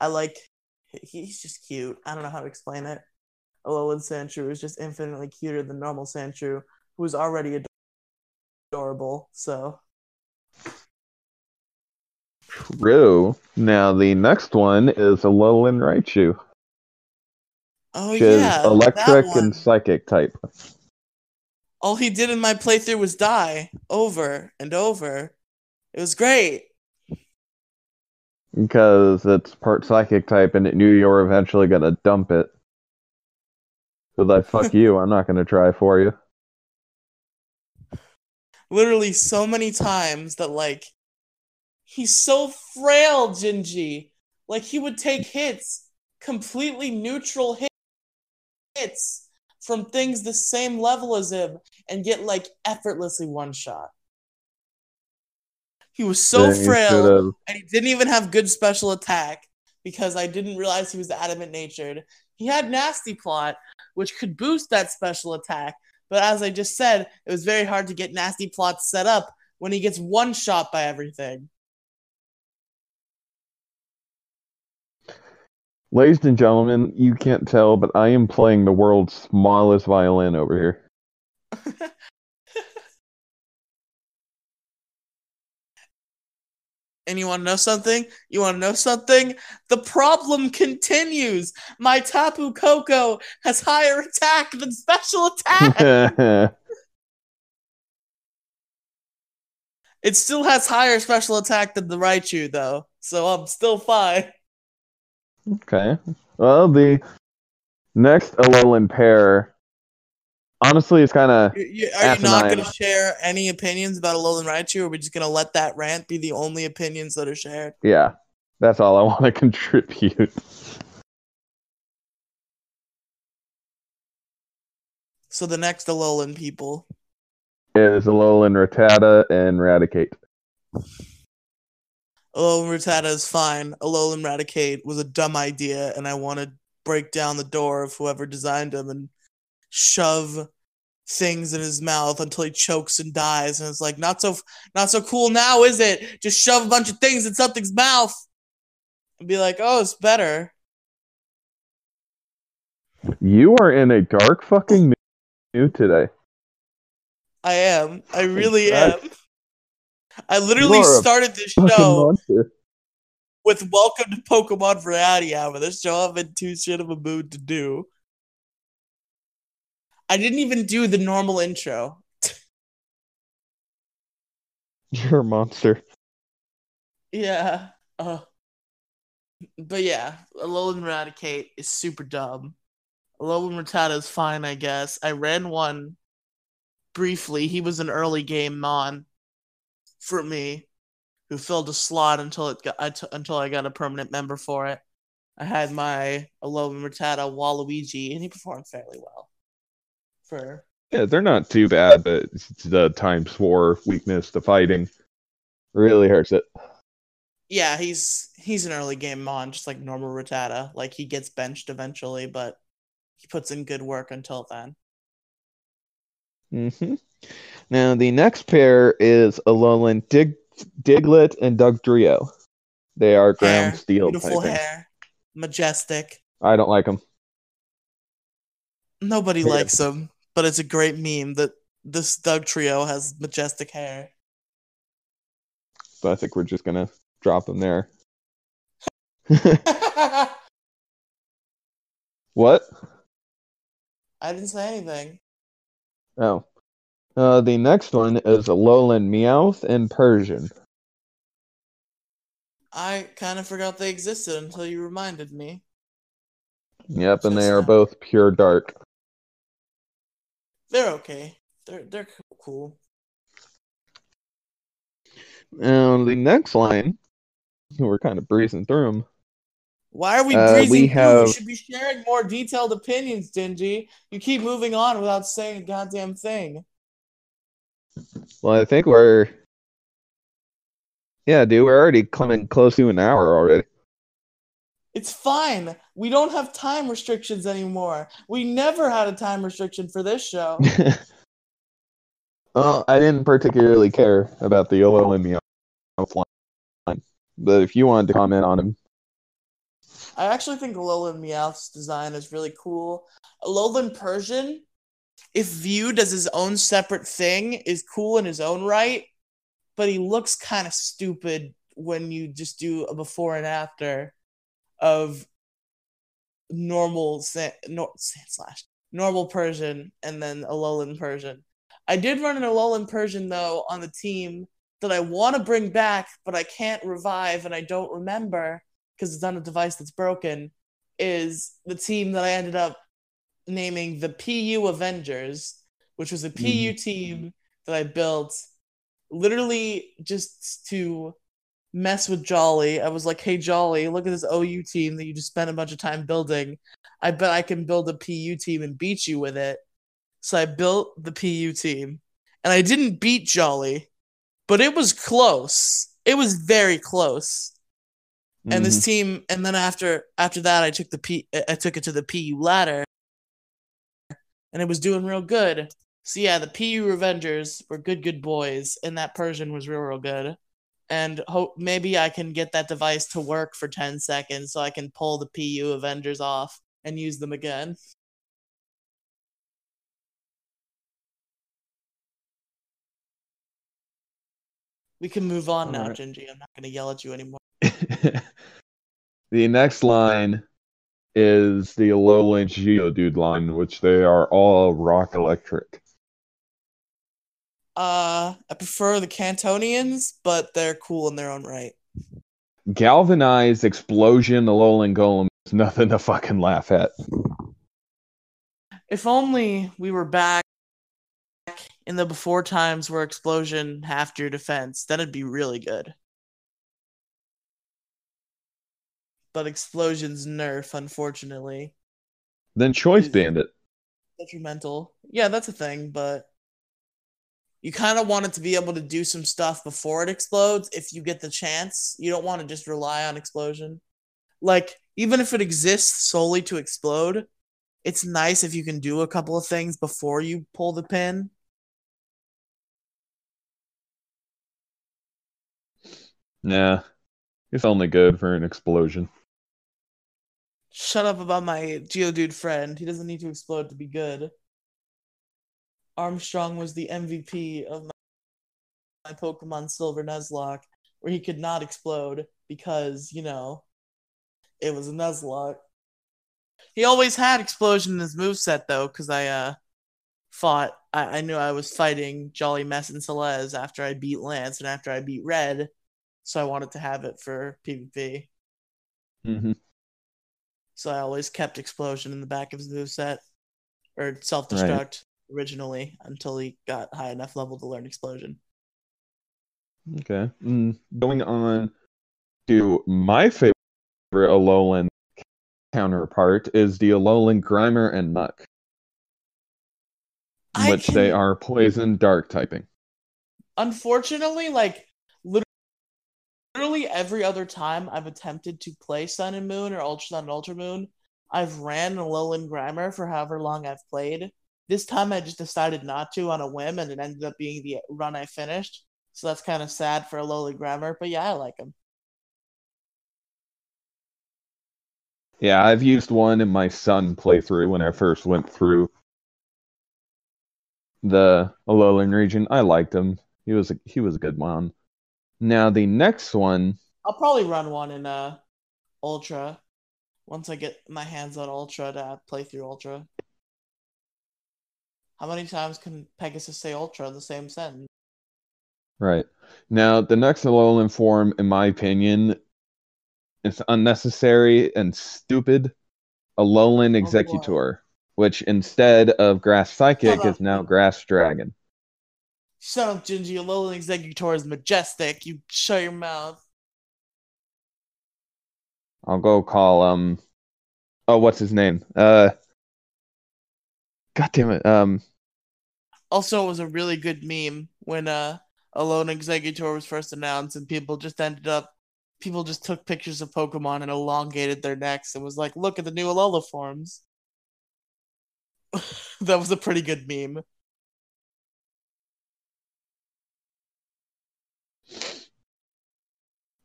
I like he's just cute. I don't know how to explain it. Alolan Sandshrew is just infinitely cuter than normal Sandshrew, who's already adorable. So True. Now the next one is a Alolan Raichu, oh which yeah, is electric and psychic type. all he did in my playthrough was die over and over. It was great. Because it's part psychic type and it knew you were eventually gonna dump it. So like fuck [laughs] you, I'm not gonna try for you. literally so many times that like he's so frail, Gingy. Like he would take hits, completely neutral hit- hits from things the same level as him and get like effortlessly one shot. He was so you frail and he didn't even have good special attack because I didn't realize he was adamant natured. He had nasty plot, which could boost that special attack, but as I just said, it was very hard to get nasty plots set up when he gets one shot by everything. Ladies and gentlemen, you can't tell, but I am playing the world's smallest violin over here. [laughs] And you want to know something? You want to know something? The problem continues. My Tapu Koko has higher attack than special attack. [laughs] it still has higher special attack than the Raichu, though. So I'm still fine. Okay. Well, the next Alolan pair, honestly, is kind of are you not going to share any opinions about Alolan Raichu, or are we just going to let that rant be the only opinions that are shared? yeah. That's all I [laughs] want to contribute. So the next Alolan people. Is Alolan Rattata and Raticate. Alolan Rattata is fine. Alolan Raticate was a dumb idea, and I want to break down the door of whoever designed him and shove things in his mouth until he chokes and dies. And it's like not so not so cool now, is it? Just shove a bunch of things in something's mouth and be like, oh, it's better. You are in a dark fucking [laughs] mood today. I am. I really am. I literally You are a started this show monster. with "Welcome to Pokemon Variety Hour." This show I'm in too shit of a mood to do. I didn't even do the normal intro. [laughs] You're a monster. Yeah. Uh, but yeah, Alolan Raticate is super dumb. Alolan Rattata is fine, I guess. I ran one briefly. He was an early game mon for me, who filled a slot until it got I t- until I got a permanent member for it. I had my Alolan Rattata Waluigi, and he performed fairly well. For Yeah, they're not too bad, but the times four weakness to fighting really hurts it. yeah, he's he's an early game mon, just like normal Rattata. Like he gets benched eventually, but he puts in good work until then. Mm hmm Now the next pair is Alolan Dig- Diglett and Dugtrio. They are ground Hair, steel beautiful hair, majestic. I don't like them. Nobody likes them, but it's a great meme that this Dugtrio has majestic hair. So I think we're just gonna drop them there. [laughs] What? I didn't say anything. Oh. Uh, the next one is Alolan Meowth and Persian. I kind of forgot they existed until you reminded me. Yep, and they are both pure dark. They're okay. They're they're cool. And the next line, we're kind of breezing through them. Why are we Uh, breezing we through? have- We should be sharing more detailed opinions, Dingy. You keep moving on without saying a goddamn thing. Well, I think we're. Yeah, dude, we're already coming close to an hour already. It's fine. We don't have time restrictions anymore. We never had a time restriction for this show. [laughs] well, I didn't particularly care about the Alolan Meowth line, but if you wanted to comment on him, I actually think Alolan Meowth's design is really cool. Alolan Persian, if viewed as his own separate thing, is cool in his own right, but he looks kind of stupid when you just do a before and after of normal nor- slash normal Persian and then Alolan Persian. I did run an Alolan Persian though on the team that I want to bring back, but I can't revive and I don't remember because it's on a device that's broken, is the team that I ended up naming the PU Avengers, which was a PU team that I built literally just to mess with Jolly. I was like, hey, Jolly, look at this OU team that you just spent a bunch of time building. I bet I can build a PU team and beat you with it. So I built the PU team. And I didn't beat Jolly, but it was close. It was very close and Mm-hmm. this team and then after after that i took the p i took it to the pu ladder and it was doing real good. So yeah the pu revengers were good good boys and that persian was real real good. And hope maybe i can get that device to work for 10 seconds so i can pull the pu avengers off and use them again. We can move on now Alright. gingy i'm not going to yell at you anymore. [laughs] The next line is the Alolan Geodude line, which they are all rock electric. Uh, I prefer the Kantonians, but they're cool in their own right. Galvanized Explosion the Alolan Golem is nothing to fucking laugh at. If only we were back in the before times where explosion halved your defense, then it'd be really good. But explosions nerf, unfortunately, Then Choice Bandit. detrimental. Yeah, that's a thing, but you kind of want it to be able to do some stuff before it explodes if you get the chance. You don't want to just rely on explosion. Like, even if it exists solely to explode, it's nice if you can do a couple of things before you pull the pin. Nah, it's only good for an explosion. Shut up about my Geodude friend. He doesn't need to explode to be good. Armstrong was the MVP of my, Pokemon Silver Nuzlocke, where he could not explode because, you know, it was a Nuzlocke. He always had explosion in his moveset though, because I uh fought I, I knew I was fighting Jolly Mess and Celeste after I beat Lance and after I beat Red. So I wanted to have it for PvP. hmm So I always kept explosion in the back of his moveset. Or self destruct originally until he got high enough level to learn explosion. Okay. Mm, going on to my favorite Alolan counterpart is the Alolan Grimer and Muck, I which they are poison dark typing. Unfortunately, like literally every other time I've attempted to play Sun and Moon or Ultra Sun and Ultra Moon, I've ran Alolan Grimer for however long I've played. This time I just decided not to on a whim and it ended up being the run I finished. So that's kind of sad for Alolan Grimer, but yeah, I like him. Yeah, I've used one in my Sun playthrough when I first went through the Alolan region. I liked him. He was a, he was a good one. Now the next one, I'll probably run one in uh Ultra once I get my hands on Ultra to play through Ultra. How many times can Pegasus say Ultra in the same sentence? right? Now the next Alolan form, in my opinion, is unnecessary and stupid. Alolan boy. Exeggutor, which instead of Grass Psychic is now Grass Dragon. Shut up, Gingy. Alolan Exeggutor is majestic. You shut your mouth. I'll go call um oh what's his name? Uh God damn it. Um Also, it was a really good meme when uh Alolan Exeggutor was first announced, and people just ended up. People just took pictures of Pokemon and elongated their necks and was like, "Look at the new Alola forms." [laughs] that was a pretty good meme.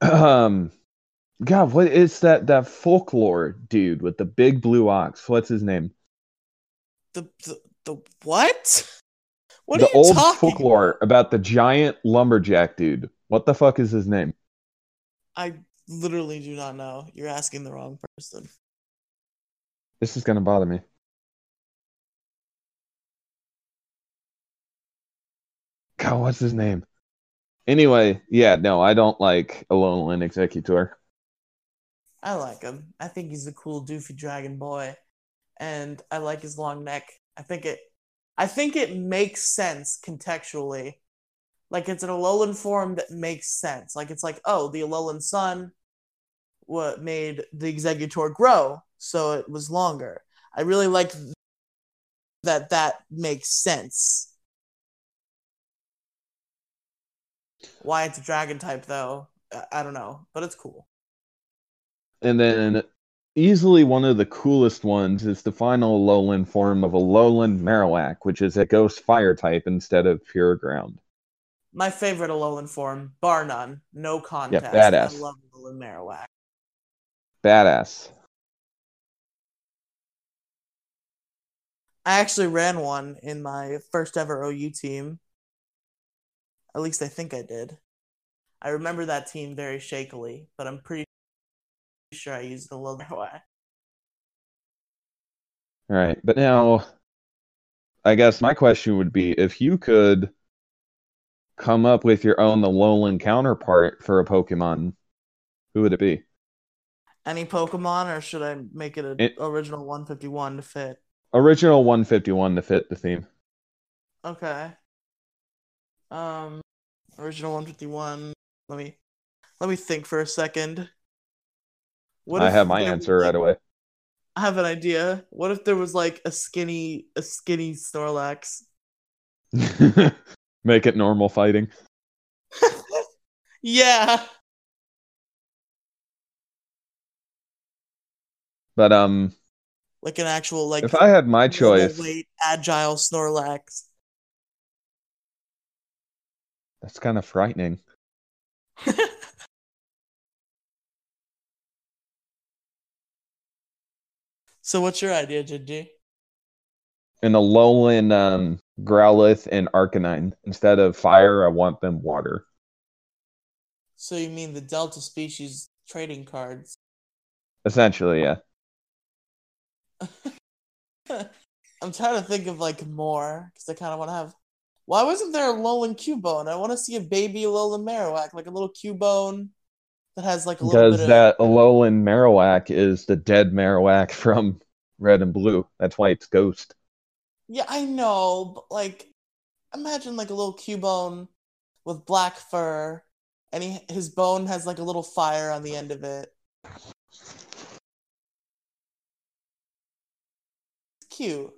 Um God, what is that that folklore dude with the big blue ox? What's his name? The the, the what? What the are you old folklore about the giant lumberjack dude. What the fuck is his name? I literally do not know. You're asking the wrong person. This is gonna bother me. God, what's his name? Anyway, yeah, no, I don't like a Alolan Exeggutor. I like him. I think he's a cool doofy dragon boy, and I like his long neck. I think it, I think it makes sense contextually. Like it's an Alolan form that makes sense. Like it's like, oh, the Alolan sun, what made the Exeggutor grow, so it was longer. I really like that. That makes sense. Why it's a dragon type though, I- don't know, but it's cool. And then easily one of the coolest ones is the final Alolan form of a Alolan Marowak, which is a ghost fire type instead of pure ground. My favorite Alolan form, bar none, no contest. Yeah, badass. I love Alolan Marowak. Badass. I actually ran one in my first ever OU team. At least I think I did. I remember that team very shakily, but I'm pretty sure I used the Alolan Marowak. All right, but now I guess my question would be if you could come up with your own the Alolan counterpart for a Pokemon, who would it be? Any Pokemon, or should I make it an It- original 151 to fit? Original 151 to fit the theme. Okay. Um, original 151. Let me let me think for a second. What I have my answer right away. I have an idea. What if there was like a skinny, a skinny Snorlax? [laughs] Make it normal fighting. [laughs] yeah. But um Like an actual like if I had my choice, weight, agile Snorlax. That's kind of frightening. [laughs] so what's your idea, Gingy? An Alolan um Growlithe and Arcanine. Instead of fire, I want them water. So you mean the Delta species trading cards? Essentially, yeah. [laughs] I'm trying to think of like more because I kind of want to have. Why wasn't there a Alolan Cubone? I want to see a baby Alolan Marowak, like a little Cubone that has like a little Because bit of. that Alolan Marowak is the dead Marowak [laughs] from Red and Blue. That's why it's Ghost. Yeah, I know, but like, imagine like a little Cubone with black fur, and he his bone has like a little fire on the end of it. It's cute.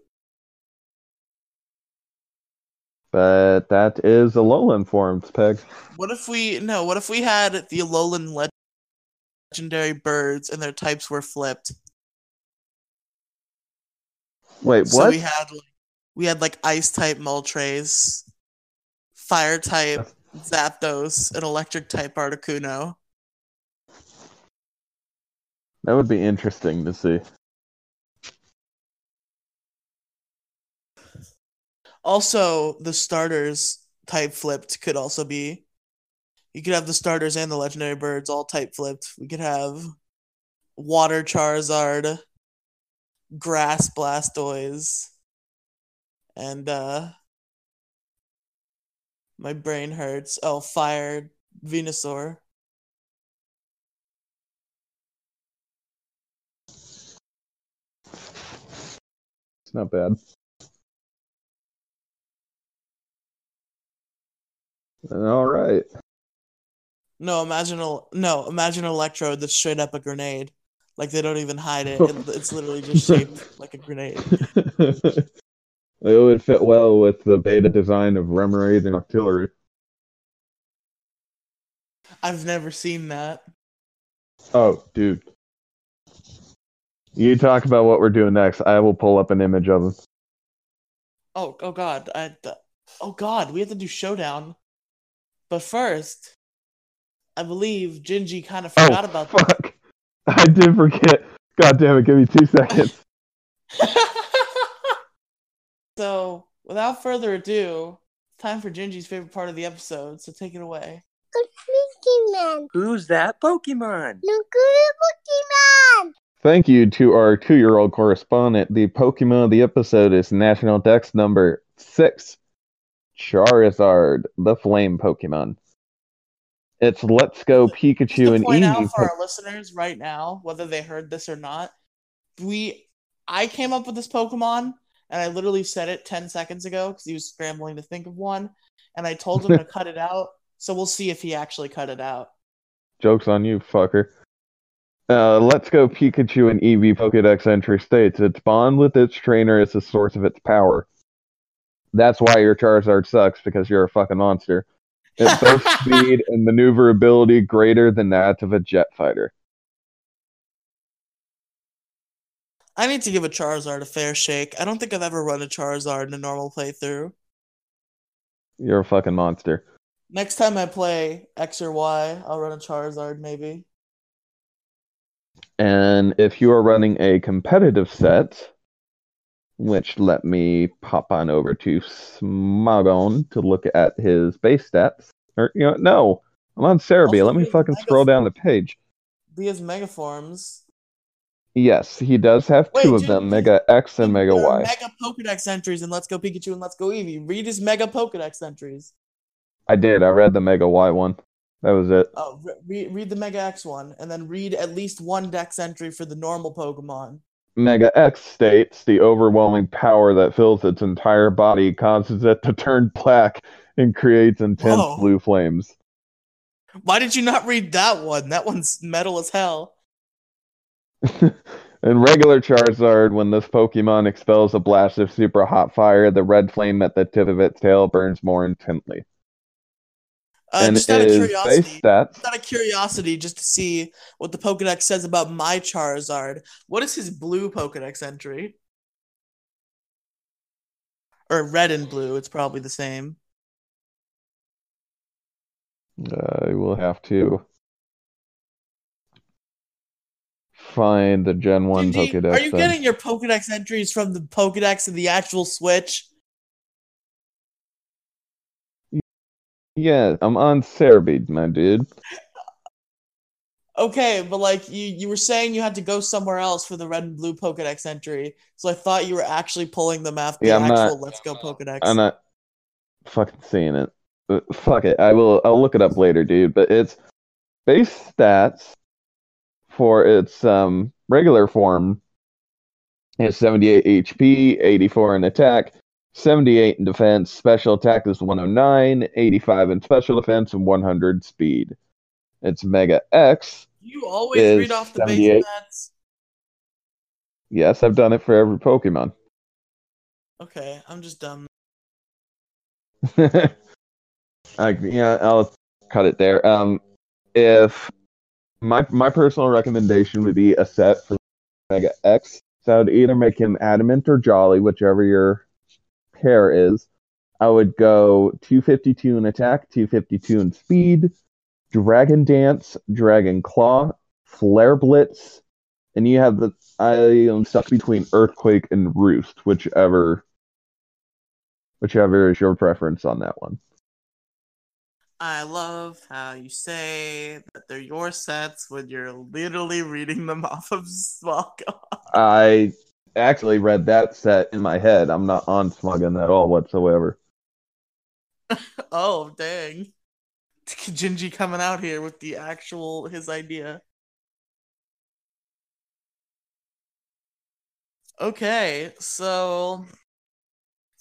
But that is a Alolan forms, Peg. What if we no? What if we had the Alolan legendary birds and their types were flipped? Wait, what? So we had like, we had like ice type Moltres, fire type Zapdos, and electric type Articuno. That would be interesting to see. Also, the starters type flipped could also be. You could have the starters and the legendary birds all type flipped. We could have water Charizard, grass Blastoise, and uh my brain hurts. Oh, fire Venusaur. It's not bad. All right. No, imagine a no, imagine an electrode that's straight up a grenade. Like they don't even hide it. it [laughs] it's literally just shaped like a grenade. [laughs] it would fit well with the beta design of Remoraid and Octillery. I've never seen that. Oh, dude. You talk about what we're doing next. I will pull up an image of him. Oh, oh God! I, oh God! We have to do showdown. But first, I believe Gingy kind of oh, forgot oh, about fuck. that. I did forget. God damn it! Give me two seconds. [laughs] so, without further ado, it's time for Gingy's favorite part of the episode. So take it away. Pokemon. Who's that Pokemon? Look at Pokemon. Thank you to our two-year-old correspondent. The Pokemon of the episode is National Dex number six, Charizard, the Flame Pokemon. It's Let's Go Pikachu and point Eevee. Out for our listeners right now, whether they heard this or not, we I came up with this Pokemon and I literally said it ten seconds ago because he was scrambling to think of one, and I told him to [laughs] cut it out. So we'll see if he actually cut it out. Joke's on you, fucker. Uh, Let's Go Pikachu and Eevee Pokedex entry states its bond with its trainer is the source of its power. That's why your Charizard sucks because you're a fucking monster. It [laughs] boasts speed and maneuverability greater than that of a jet fighter. I need to give a Charizard a fair shake. I don't think I've ever run a Charizard in a normal playthrough. You're a fucking monster. Next time I play X or Y, I'll run a Charizard maybe. And if you are running a competitive set, which let me pop on over to Smogon to look at his base stats. Or you know, no, I'm on Serebii. Let me fucking scroll down the page. He has Megaforms. Yes, he does have Wait, two of them, Mega X and Mega Y. Mega Pokedex entries and Let's Go Pikachu and Let's Go Eevee. Read his Mega Pokedex entries. I did. I read the Mega Y one. That was it. Oh, re- read the Mega X one, and then read at least one Dex entry for the normal Pokemon. Mega X states the overwhelming power that fills its entire body causes it to turn black and creates intense Whoa. blue flames. Why did you not read that one? That one's metal as hell. [laughs] In regular Charizard, when this Pokemon expels a blast of super hot fire, the red flame at the tip of its tail burns more intently. Uh, and just out of curiosity, just out of curiosity, just to see what the Pokedex says about my Charizard. What is his blue Pokedex entry? Or red and blue? It's probably the same. I will have to find the Gen 1 Gigi, Pokedex. Are you then. getting your Pokedex entries from the Pokedex of the actual Switch? Yeah, I'm on Serebii, my dude. Okay, but like you, you were saying you had to go somewhere else for the red and blue Pokedex entry, so I thought you were actually pulling them after Yeah, the I'm actual not- Let's Go Pokedex. I'm not fucking seeing it. Uh, Fuck it. I will. I'll look it up later, dude. But it's base stats for its um regular form is 78 HP, 84 in attack, 78 in defense. Special attack is 109, 85 in special defense, and 100 speed. It's Mega X. you always read off the base stats. Yes, I've done it for every Pokemon. Okay, I'm just dumb. [laughs] I, yeah, I'll cut it there. Um, if my my personal recommendation would be a set for Mega X, so I would either make him Adamant or Jolly, whichever your pair is. I would go 252 in attack, 252 in speed, Dragon Dance, Dragon Claw, Flare Blitz, and you have the I am stuck between Earthquake and Roost, whichever whichever is your preference on that one. I love how you say that they're your sets when you're literally reading them off of Smallco. I actually read that set in my head. I'm not on Smuggin at all whatsoever. [laughs] oh dang, [laughs] Gingy coming out here with the actual his idea. Okay, so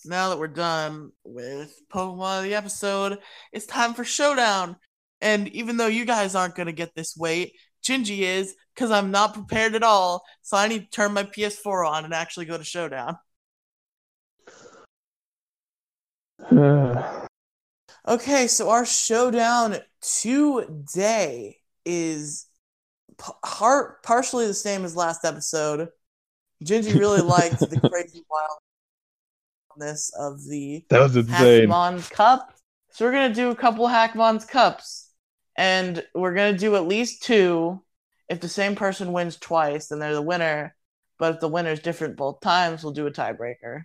now that we're done with Pokemon of the episode, it's time for Showdown. And even though you guys aren't going to get this weight, Gingy is because I'm not prepared at all. So I need to turn my PS4 on and actually go to Showdown. [sighs] Okay, so our Showdown today is p- har- partially the same as last episode. Gingy really [laughs] liked the crazy wildness of the that was insane. Hackmons Cup. So we're gonna do a couple Hackmons Cups, and we're gonna do at least two. If the same person wins twice, then they're the winner. But if the winner is different both times, we'll do a tiebreaker.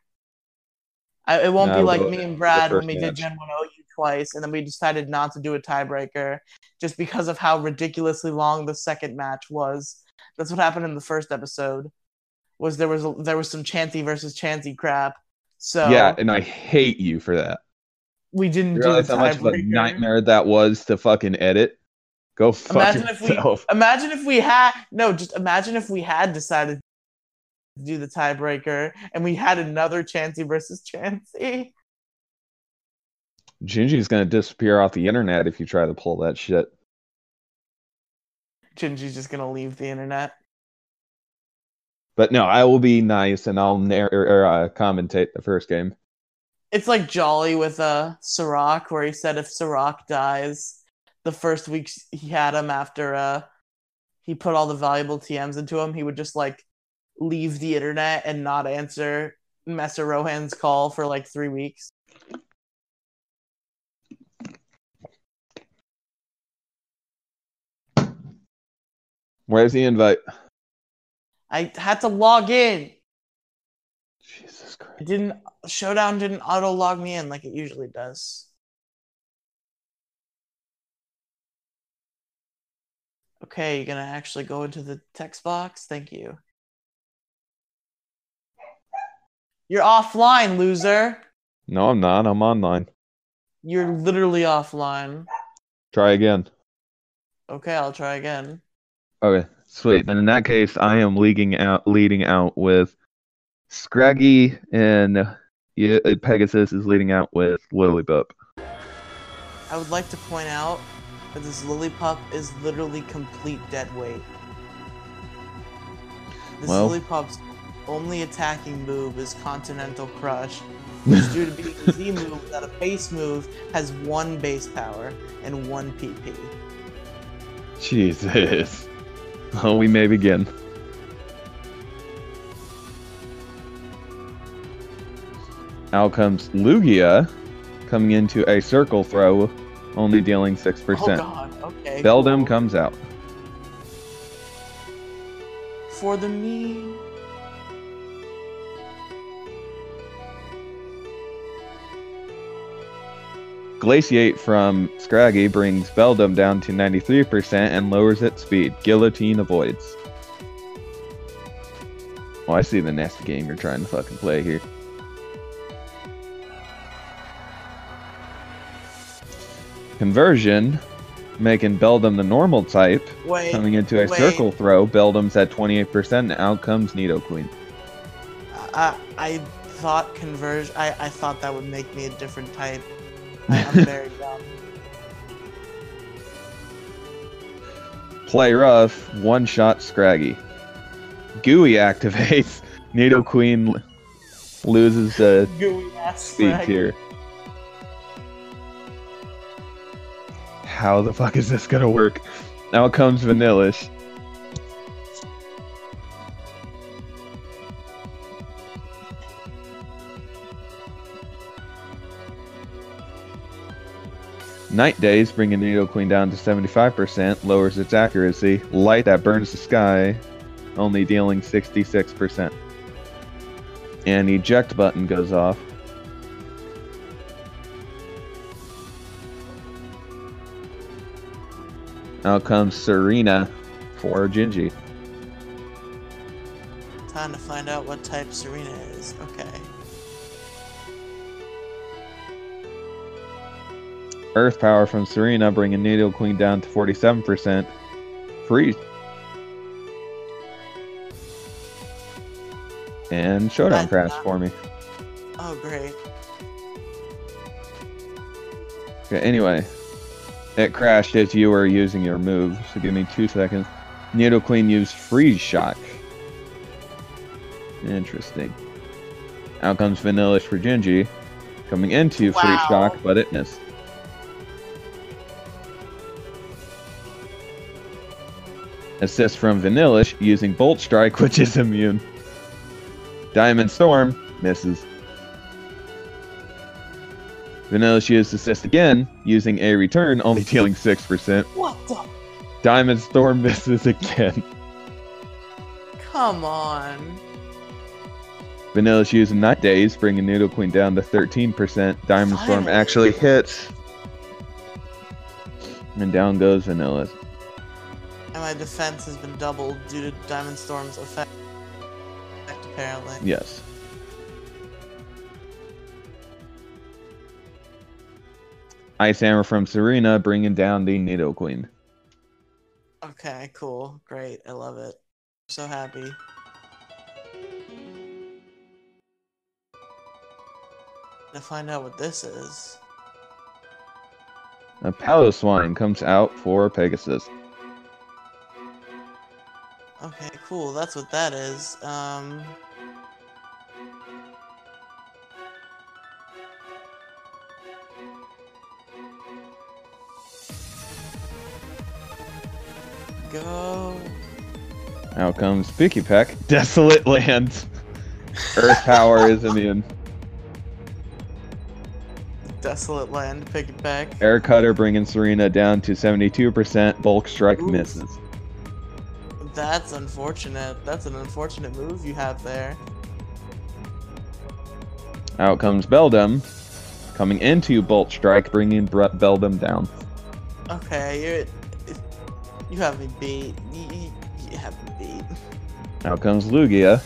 I, it won't No, be like me and Brad when we did. Gen 1 OU twice, and then we decided not to do a tiebreaker just because of how ridiculously long the second match was. That's what happened in the first episode. Was there was there was some Chansey versus Chansey crap. So Yeah, and I hate you for that. we didn't You do the how much of a nightmare that was to fucking edit? Go fuck Imagine if we yourself. [laughs] imagine if we had no, just imagine if we had decided to do the tiebreaker and we had another Chansey versus Chansey. Gingy's gonna disappear off the internet if you try to pull that shit. Gingy's just gonna leave the internet. But no, I will be nice and I'll narr- or, uh, commentate the first game. It's like Jolly with uh Jirachi, where he said if Jirachi dies, the first weeks he had him after uh he put all the valuable TMs into him, he would just like leave the internet and not answer Messer Rohan's call for like three weeks. Where's the invite? I had to log in. Jesus It Christ. didn't Showdown didn't auto log me in like it usually does. Okay, you're gonna actually go into the text box. Thank you. You're offline, loser. No, I'm not. I'm online. You're literally offline. Try again. Okay, I'll try again. Okay, sweet. And in that case, I am leading out, leading out with Scraggy, and uh, Pegasus is leading out with Lillipup. I would like to point out that this Lillipup is literally complete dead weight. This Well- Lillipup's only attacking move is Continental Crush, [laughs] which due to being a Z move that a base move has one base power and one PP. Jesus. Oh, we may begin. Out comes Lugia, coming into a circle throw, only dealing 6%. Oh god, okay. Beldum cool. comes out. For the me. Glaciate from Scraggy brings Beldum down to 93% and lowers its speed. Guillotine avoids. Oh, I see the nasty game you're trying to fucking play here. Conversion, making Beldum the normal type, Wait. coming into a wait. circle throw. Beldum's at 28%, and out comes Nidoqueen. I, I thought conversion. I, I thought that would make me a different type. I, [laughs] I'm very dumb. Play rough, one shot Scraggy. Gooey activates. [laughs] Nidoqueen loses the speed here. How the fuck is this gonna work? Now comes Vanillish. Night Daze, bringing Nidoqueen down to 75%, lowers its accuracy. Light that burns the sky, only dealing 66%. And eject button goes off. Out comes Serena for Gingy. Time to find out what type Serena is. Okay. Earth power from Serena, bringing Nidoqueen down to 47%. Freeze. And Showdown Crash for me. Oh, great. Okay, anyway. It crashed as you were using your move, so give me two seconds. Nidoqueen used Freeze Shock. Interesting. Out comes Vanillish for Gingy. Coming into Freeze Shock, but it missed. Assist from Vanillish using Bolt Strike, [laughs] which is immune. Diamond Storm misses. Vanillish used Assist again, using a return, only dealing 6%. What the? Diamond Storm misses again. Come on. Vanillish using Night Daze, bringing Noodle Queen down to 13%. Diamond Storm actually hits. And down goes Vanilla. And my defense has been doubled due to Diamond Storm's effect, apparently. Yes. Ice Hammer from Serena, bringing down the Nidoqueen. Okay, cool. Great. I love it. So happy. To find out what this is. A Piloswine comes out for Pegasus. Okay, cool. That's what that is. Um. Go. Out comes Pikipek. Desolate Land. Earth Power is immune. Desolate land. Pick it back. Air Cutter bringing Serena down to 72%. Bolt Strike Oof. misses. That's unfortunate. That's an unfortunate move you have there. Out comes Beldum. Coming into Bolt Strike, bringing Bre- Beldum down. Okay, you're. You have me beat. You, you, you have me beat. Out comes Lugia.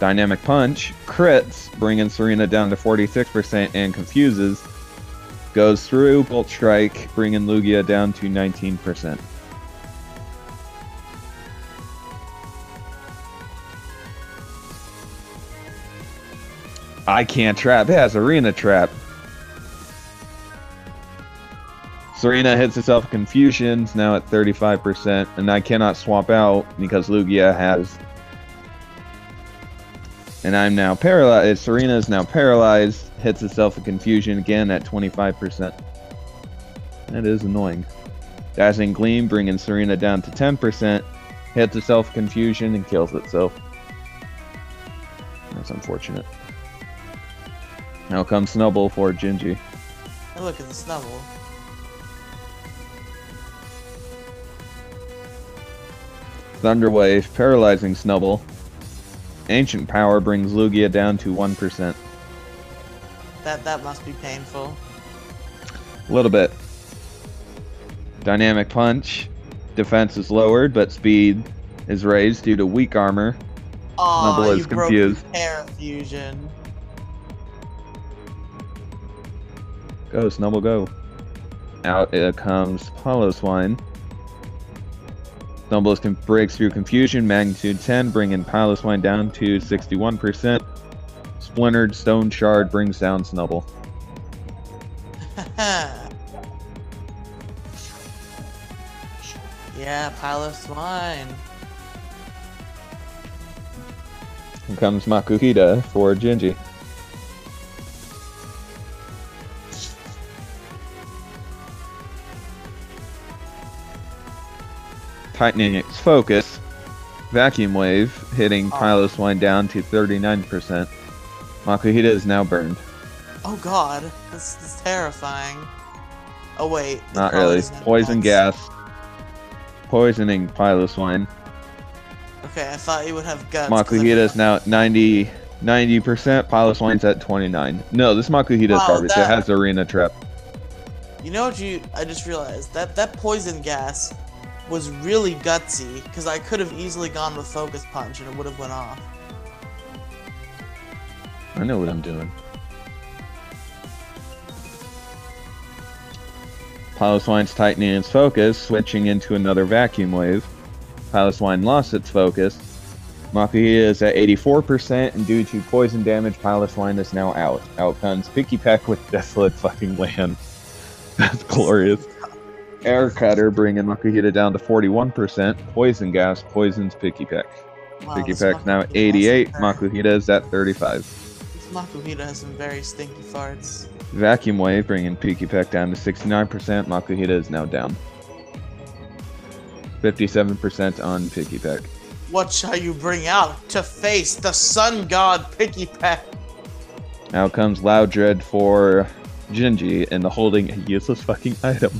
Dynamic Punch crits, bringing Serena down to 46% and confuses. Goes through Bolt Strike, bringing Lugia down to 19%. I can't trap. It has Arena Trap. Serena hits herself a confusion, now at 35%, and I cannot swap out because Lugia has. And I'm now paralyzed. Serena is now paralyzed, hits herself a confusion again at 25%. That is annoying. Dazzling Gleam bringing Serena down to 10%, hits herself confusion and kills itself. That's unfortunate. Now comes Snubbull for Gingy. Look at the snubbull. Thunderwave, paralyzing Snubbull. Ancient Power brings Lugia down to 1%. That that must be painful. A little bit. Dynamic Punch. Defense is lowered, but speed is raised due to weak armor. Aw, Snubbull is you broke confused. Terra fusion. Go, Snubbull, go. Out it comes Piloswine. Snubbull is can breaks through confusion, magnitude 10, bringing Piloswine down to 61%. Splintered Stone Shard brings down Snubbull. [laughs] yeah, pile of swine. Here comes Makuhita for Gingy. Tightening its focus. Vacuum Wave hitting Oh. Piloswine down to 39%. Makuhita is now burned. Oh god, this is terrifying. Oh wait. Not really. Poison gas. Poisoning Piloswine. Okay, I thought you would have guts. Makuhita is now at 90, 90%. Piloswine's at 29. No, this Makuhita is Wow, garbage. It has Arena Trap. You know what you? I just realized that that poison gas was really gutsy because I could have easily gone with focus punch and it would have went off. I know what I'm doing. Piloswine's tightening its focus, switching into another vacuum wave. Piloswine lost its focus. Makuhita is at 84%, and due to poison damage, Piloswine is now out. Out comes Pikipek with Desolate fucking Land. [laughs] That's glorious. Air Cutter bringing Makuhita down to 41%. Poison Gas poisons Pikipek. Wow, Pikipek's now 88. some very- Makuhita is at 35. This Makuhita has some very stinky farts. Vacuum Wave bringing Pikipek down to 69%. Makuhita is now down. 57% on Pikipek. What shall you bring out to face the sun god Pikipek? Now comes Loudred for Gingy and the holding a useless fucking item.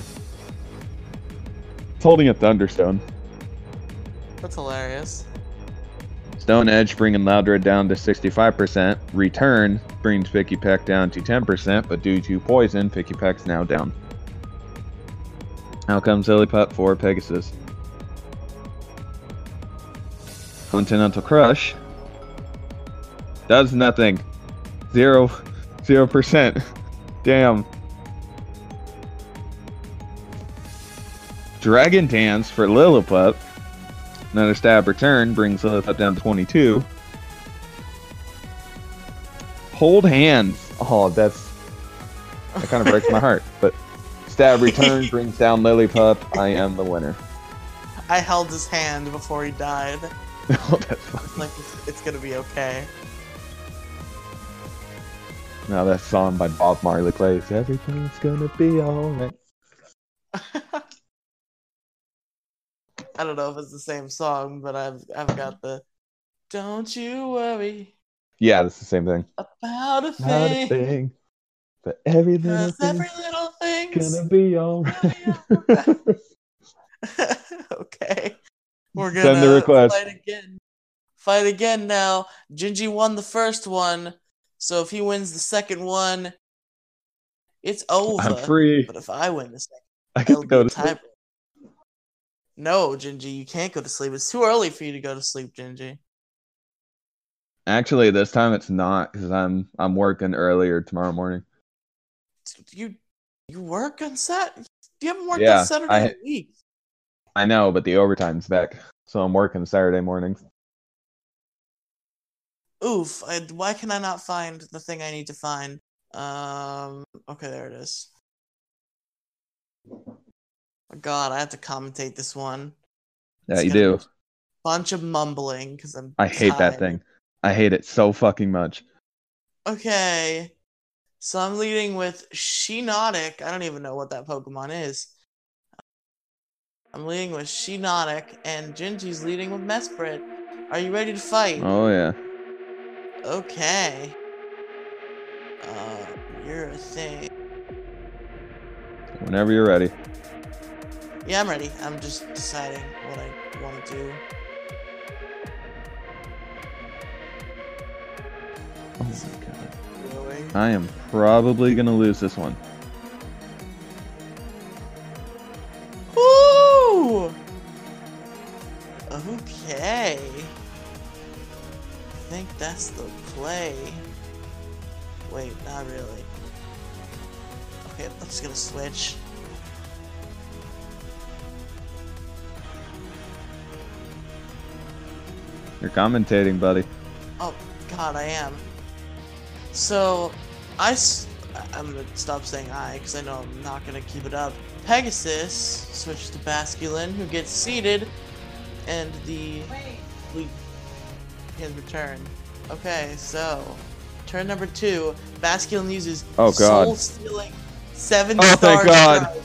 It's holding a Thunderstone. That's hilarious. Stone Edge bringing Loudred down to 65%. Return brings Pikipek down to 10%, but due to poison, Pikipek's now down. Out comes Lillipup for Pegasus. Continental Crush does nothing. Zero, zero percent. [laughs] Damn. Dragon Dance for Lillipup. Another stab return brings Lillipup down to 22. Hold hands. Oh, that's that kind of breaks my heart. But stab return [laughs] brings down Lillipup. I am the winner. I held his hand before he died. [laughs] oh, that's fine. Like it's, it's gonna be okay. Now that song by Bob Marley plays. Everything's gonna be alright. [laughs] I don't know if it's the same song, but I've I've got the "Don't you worry Yeah, that's the same thing. about a Not a thing, thing, but every little thing's every little thing's gonna be alright. [laughs] [laughs] okay. We're gonna Send the request. fight again. Fight again now. Gingy won the first one, so if he wins the second one, it's over. I'm free. But if I win the second, I get to go to. No, Gingy, you can't go to sleep. It's too early for you to go to sleep, Gingy. Actually, this time it's not because I'm I'm working earlier tomorrow morning. You you work on set? You haven't worked Yeah, on Saturday I- in a week. I know, but the overtime's back, so I'm working Saturday mornings. Oof! I, why can I not find the thing I need to find? Um. Okay, there it is. Oh God, I have to commentate this one. Yeah, It's you do. Bunch of mumbling because I'm. I hate that thing. I hate it so fucking much. Okay. So I'm leading with Shiinotic. I don't even know what that Pokemon is. I'm leading with Shiinotic, and Gingy's leading with Mesprit. Are you ready to fight? Oh yeah. Okay. Uh, you're a thing. Whenever you're ready. Yeah, I'm ready. I'm just deciding what I want to do. Oh my god. Really? I am probably gonna lose this one. Woo! Okay. I think that's the play. Wait, not really. Okay, I'm just gonna switch. You're commentating, buddy. Oh, God, I am. So, I. I'm gonna stop saying I because I know I'm not gonna keep it up. Pegasus switches to Basculin, who gets seated, and the fleet can return. Okay, so turn number two, Basculin uses Oh, God. soul stealing seven Oh, star thank God. strike,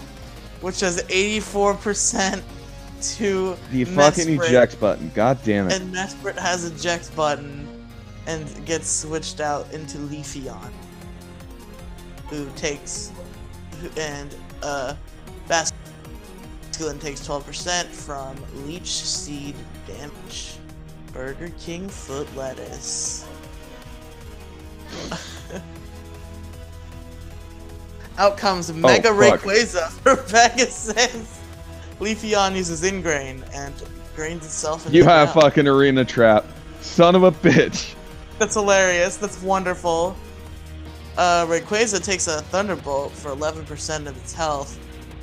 which has 84% to The fucking Mesprit. eject button. God damn it. And Mesprit has eject button and gets switched out into Leafeon. Who takes and uh Basculin takes 12% from Leech Seed damage. Burger King foot lettuce. [laughs] Out comes Mega Oh. Rayquaza for Pegasus. Leafeon uses Ingrain and grains itself into You have ground. fucking arena trap. Son of a bitch. That's hilarious. That's wonderful. Uh, Rayquaza takes a Thunderbolt for 11% of its health.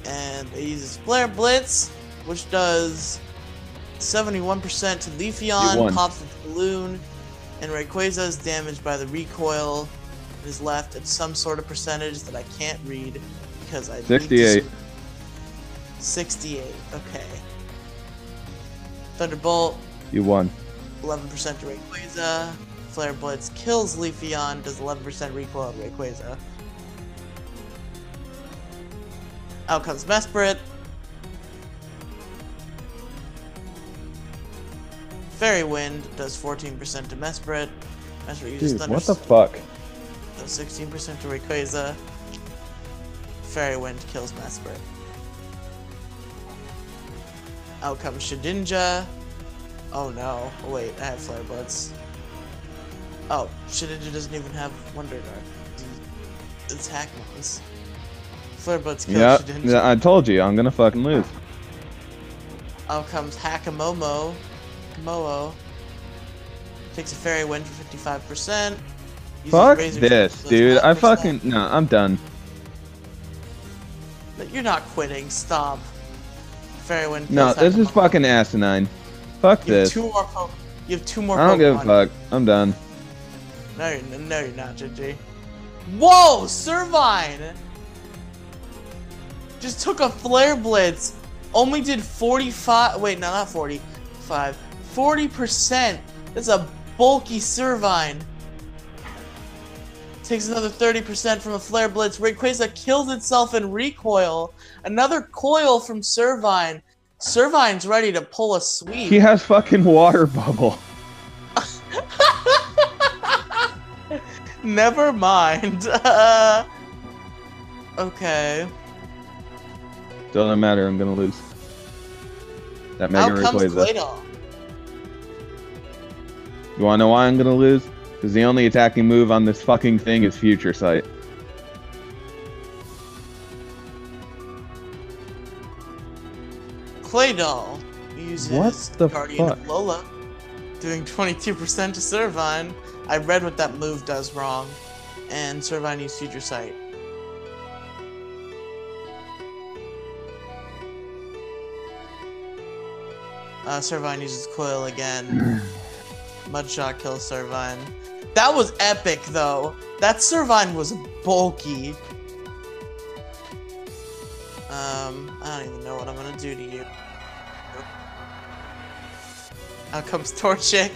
And it uses Flare Blitz, which does 71% to Leafeon, pops its balloon, and Rayquaza is damaged by the recoil. It is left at some sort of percentage that I can't read because I need to 68. S- 68. Okay. Thunderbolt, You won. 11% to Rayquaza. Flare Blitz kills Leafeon, does 11% recoil to Rayquaza. Out comes Mesprit. Fairy Wind does 14% to Mesprit. Mesprit uses Dude, Thunder what the fuck? does 16% to Rayquaza. Fairy Wind kills Mesprit. Out comes Shedinja. Oh no. Oh, wait, I have Flare Blitz. Oh, Shedinja doesn't even have Wonder Guard. It's Hackmons. Flare Blitz kills Yeah, Shedinja. yeah, I told you, I'm gonna fucking lose. Out comes Hakamomo. Momo. Takes a fairy wind for 55%. Uses Fuck this, dude. I 12%. fucking no, I'm done. But You're not quitting. Stop. No, this is fucking asinine. Fuck You have this. two more. Po- you have two more. I don't give a fuck. I'm done. No, you're, no, you're not, JJ. Whoa, Servine! Just took a Flare Blitz. Only did 45. Wait, no, not 45. 40%. That's a bulky Servine. Takes another 30% from a Flare Blitz. Rayquaza kills itself in recoil. Another coil from Servine. Servine's ready to pull a sweep. He has fucking water bubble. [laughs] Never mind. Uh, [laughs] okay. Doesn't matter. I'm gonna lose. That Mega Out comes Rayquaza. Claydol. You wanna know why I'm gonna lose? Because the only attacking move on this fucking thing is Future Sight. Claydol uses What the Guardian fuck? of Lola, doing 22% to Servine. I read what that move does wrong, and Servine used Future Sight. Uh, Servine uses Coil again. [clears throat] Mudshot kills Servine. That was epic, though. That Servine was bulky. Um, I don't even know what I'm gonna do to you. Out comes Torchic,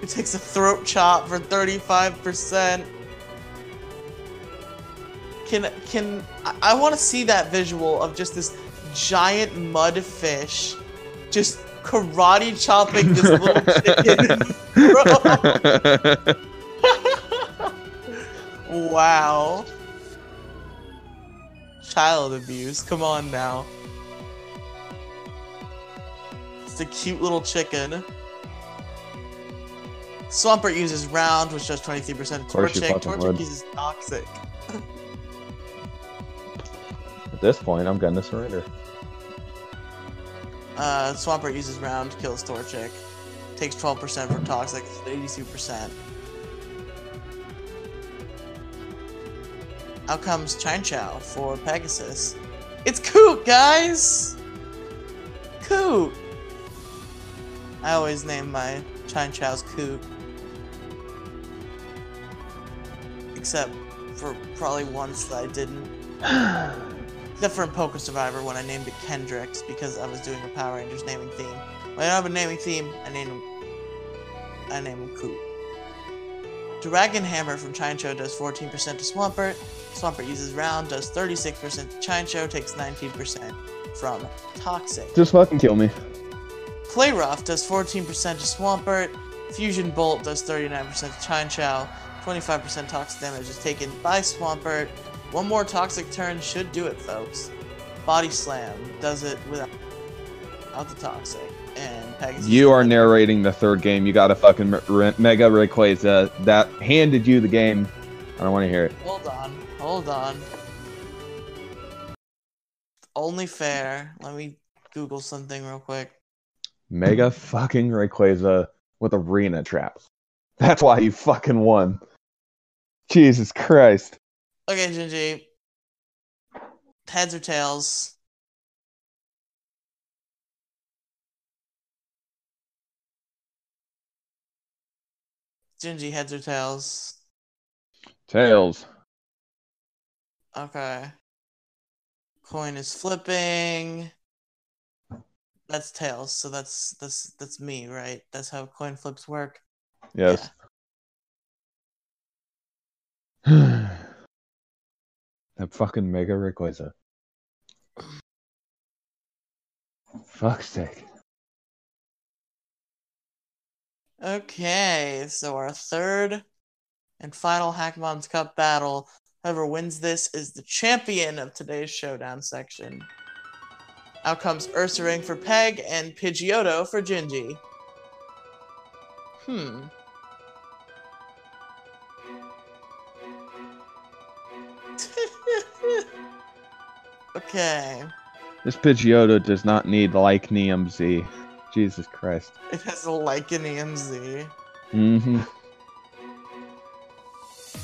who takes a throat chop for 35%. Can can I, I want to see that visual of just this giant mud fish just karate chopping this little chicken. [laughs] Bro. wow. Child abuse. Come on now. It's a cute little chicken. Swampert uses round, which does 23% course you Torchic. Torchic uses toxic. At this point, I'm gonna surrender. Uh, Swampert uses round, kills Torchic. Takes 12% for toxic, 82%. Out comes Chinchou for Pegasus. It's Coot, guys! Coot! I always name my Chinchou's Coot. Except for probably once that I didn't. [sighs] [laughs] Except for in Poker Survivor when I named it Kendricks because I was doing a Power Rangers naming theme. When I don't have a naming theme, I name him. I name him Coot. Dragon Hammer from Chinchou does 14% to Swampert. Swampert uses round, does 36% to Chinchou, takes 19% from Toxic. Just fucking kill me. Play Rough does 14% to Swampert. Fusion Bolt does 39% to Chinchou. 25% toxic damage is taken by Swampert. One more toxic turn should do it, folks. Body Slam does it without, without the toxic. And Pegasus. You are narrating the third game. You got a fucking Mega Rayquaza that handed you the game. I don't want to hear it. Hold on. Hold on. Only fair. Let me Google something real quick. Mega fucking Rayquaza with arena traps. That's why you fucking won. Jesus Christ. Okay, Gingy. Heads or tails? Gingy, heads or tails? Tails. Okay. Coin is flipping. That's tails, so that's that's that's me, right? That's how coin flips work. Yes. [sighs] [sighs] that fucking Mega Rayquaza. Fuck's sake. Okay, so our third and final Hackmons Cup battle. Whoever wins this is the champion of today's showdown section. Out comes Ursaring for Peg and Pidgeotto for Gingy. Hmm. Okay. This Pidgeotto does not need Lycanium Z. Jesus Christ. It has a Lycanium Z. Mm-hmm.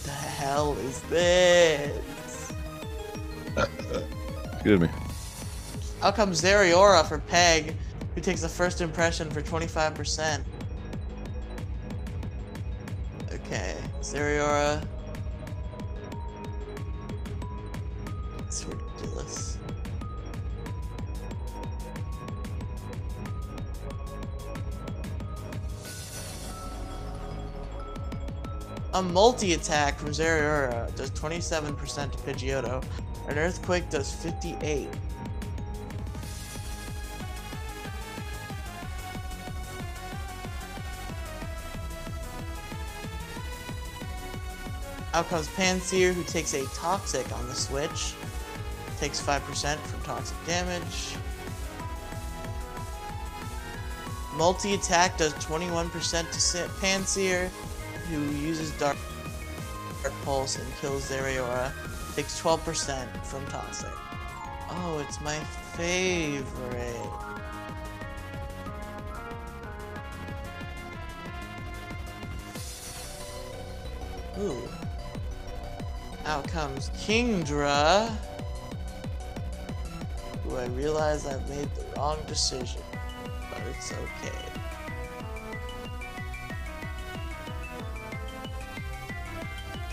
The hell is this? Excuse me. Out comes Zeraora for Peg, who takes the first impression for 25%. Okay, Zeraora. A multi-attack from Zeraora does 27% to Pidgeotto. An Earthquake does 58. Out comes Pansear, who takes a Toxic on the switch. Takes 5% from toxic damage. Multi attack does 21% to Panseer, who uses Dark, Dark Pulse and kills Zeraora. Takes 12% from Toxic. Oh, it's my favorite. Ooh. Out comes Kingdra. Who I realize I've made the wrong decision, but it's okay.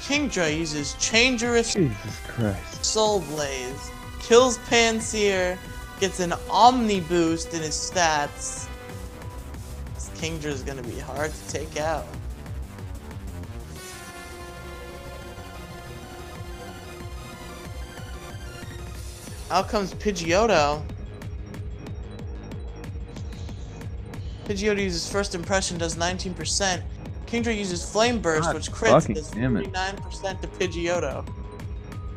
Kingdra uses Changerous Jesus Christ. Soul Blaze, kills Pansear, gets an Omni boost in his stats. This Kingdra is gonna be hard to take out. Out comes Pidgeotto. Pidgeotto uses first impression, does 19%. Kingdra uses Flame Burst, God which crits, does damn it. 49% to Pidgeotto.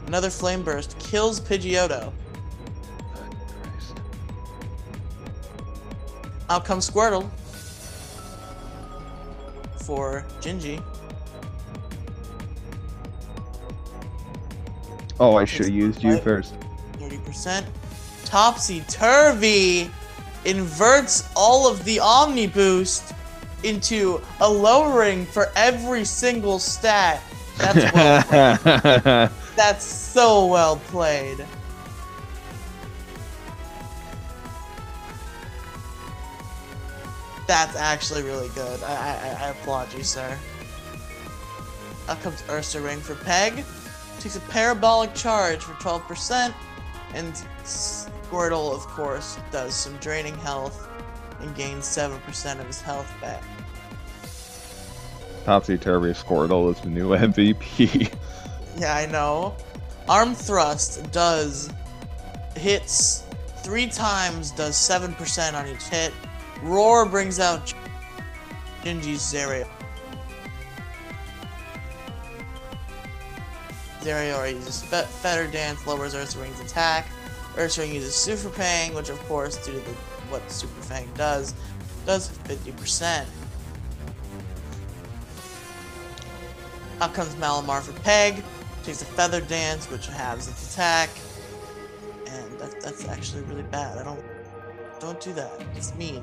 Another Flame Burst kills Pidgeotto. Out comes Squirtle. For Gingy. Oh, I should have used you first. 30%. Topsy Turvy inverts all of the Omni Boost into a lowering for every single stat. That's well [laughs] That's so well played. That's actually really good. I, I, I applaud you, sir. Out comes Ursaring for Peg. Takes a parabolic charge for 12%. And Squirtle, of course, does some draining health and gains 7% of his health back. Topsy Turvy Squirtle is the new [laughs] MVP. Yeah, I know. Arm thrust does hits three times, does seven percent on each hit. Roar brings out Gingy's Zeraora. Zeraora uses Fe- Feather Dance, lowers Ursaring's attack. Ursaring uses Super Fang, which of course, due to the, what Super Fang does, does 50%. Out comes Malamar for Peg. Takes a Feather Dance, which halves its attack. And that, that's actually really bad. I don't don't do that. It's mean.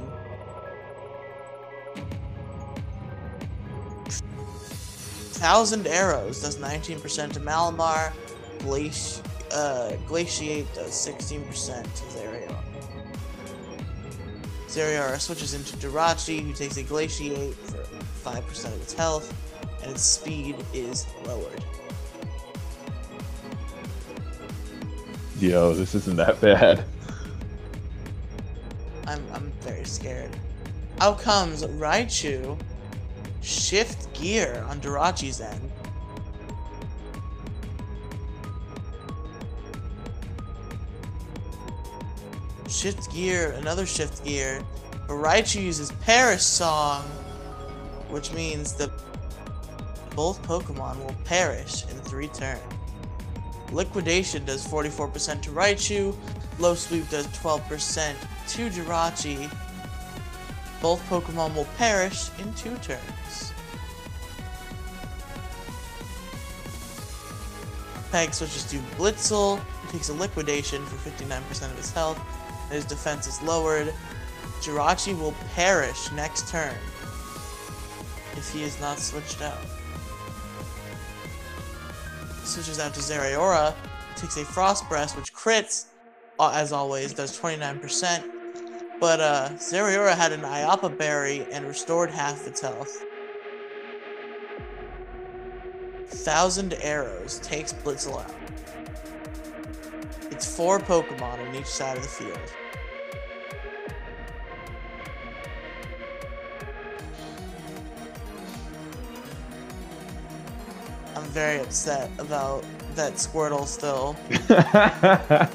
Thousand Arrows does 19% to Malamar. Glaci- uh, Glaciate does 16% to Zeraora. Zeraora switches into Jirachi, who takes a Glaciate for 5% of its health, and its speed is lowered. Yo, this isn't that bad. I'm, I'm very scared. Out comes Raichu, shift gear on Jirachi's end. Shift gear, another shift gear. But Raichu uses Perish Song, which means that both Pokemon will perish in three turns. Liquidation does 44% to Raichu, Low Sweep does 12% to Jirachi. Both Pokemon will perish in two turns. Peg switches to Blitzle, takes a Liquidation for 59% of his health, his defense is lowered. Jirachi will perish next turn if he is not switched out. Switches out to Zeraora, takes a Frost Breath, which crits, as always, does 29%. But uh, Zeraora had an Iapa Berry and restored half its health. Thousand Arrows takes Blitzle out. It's four Pokemon on each side of the field. I'm very upset about that Squirtle still. [laughs]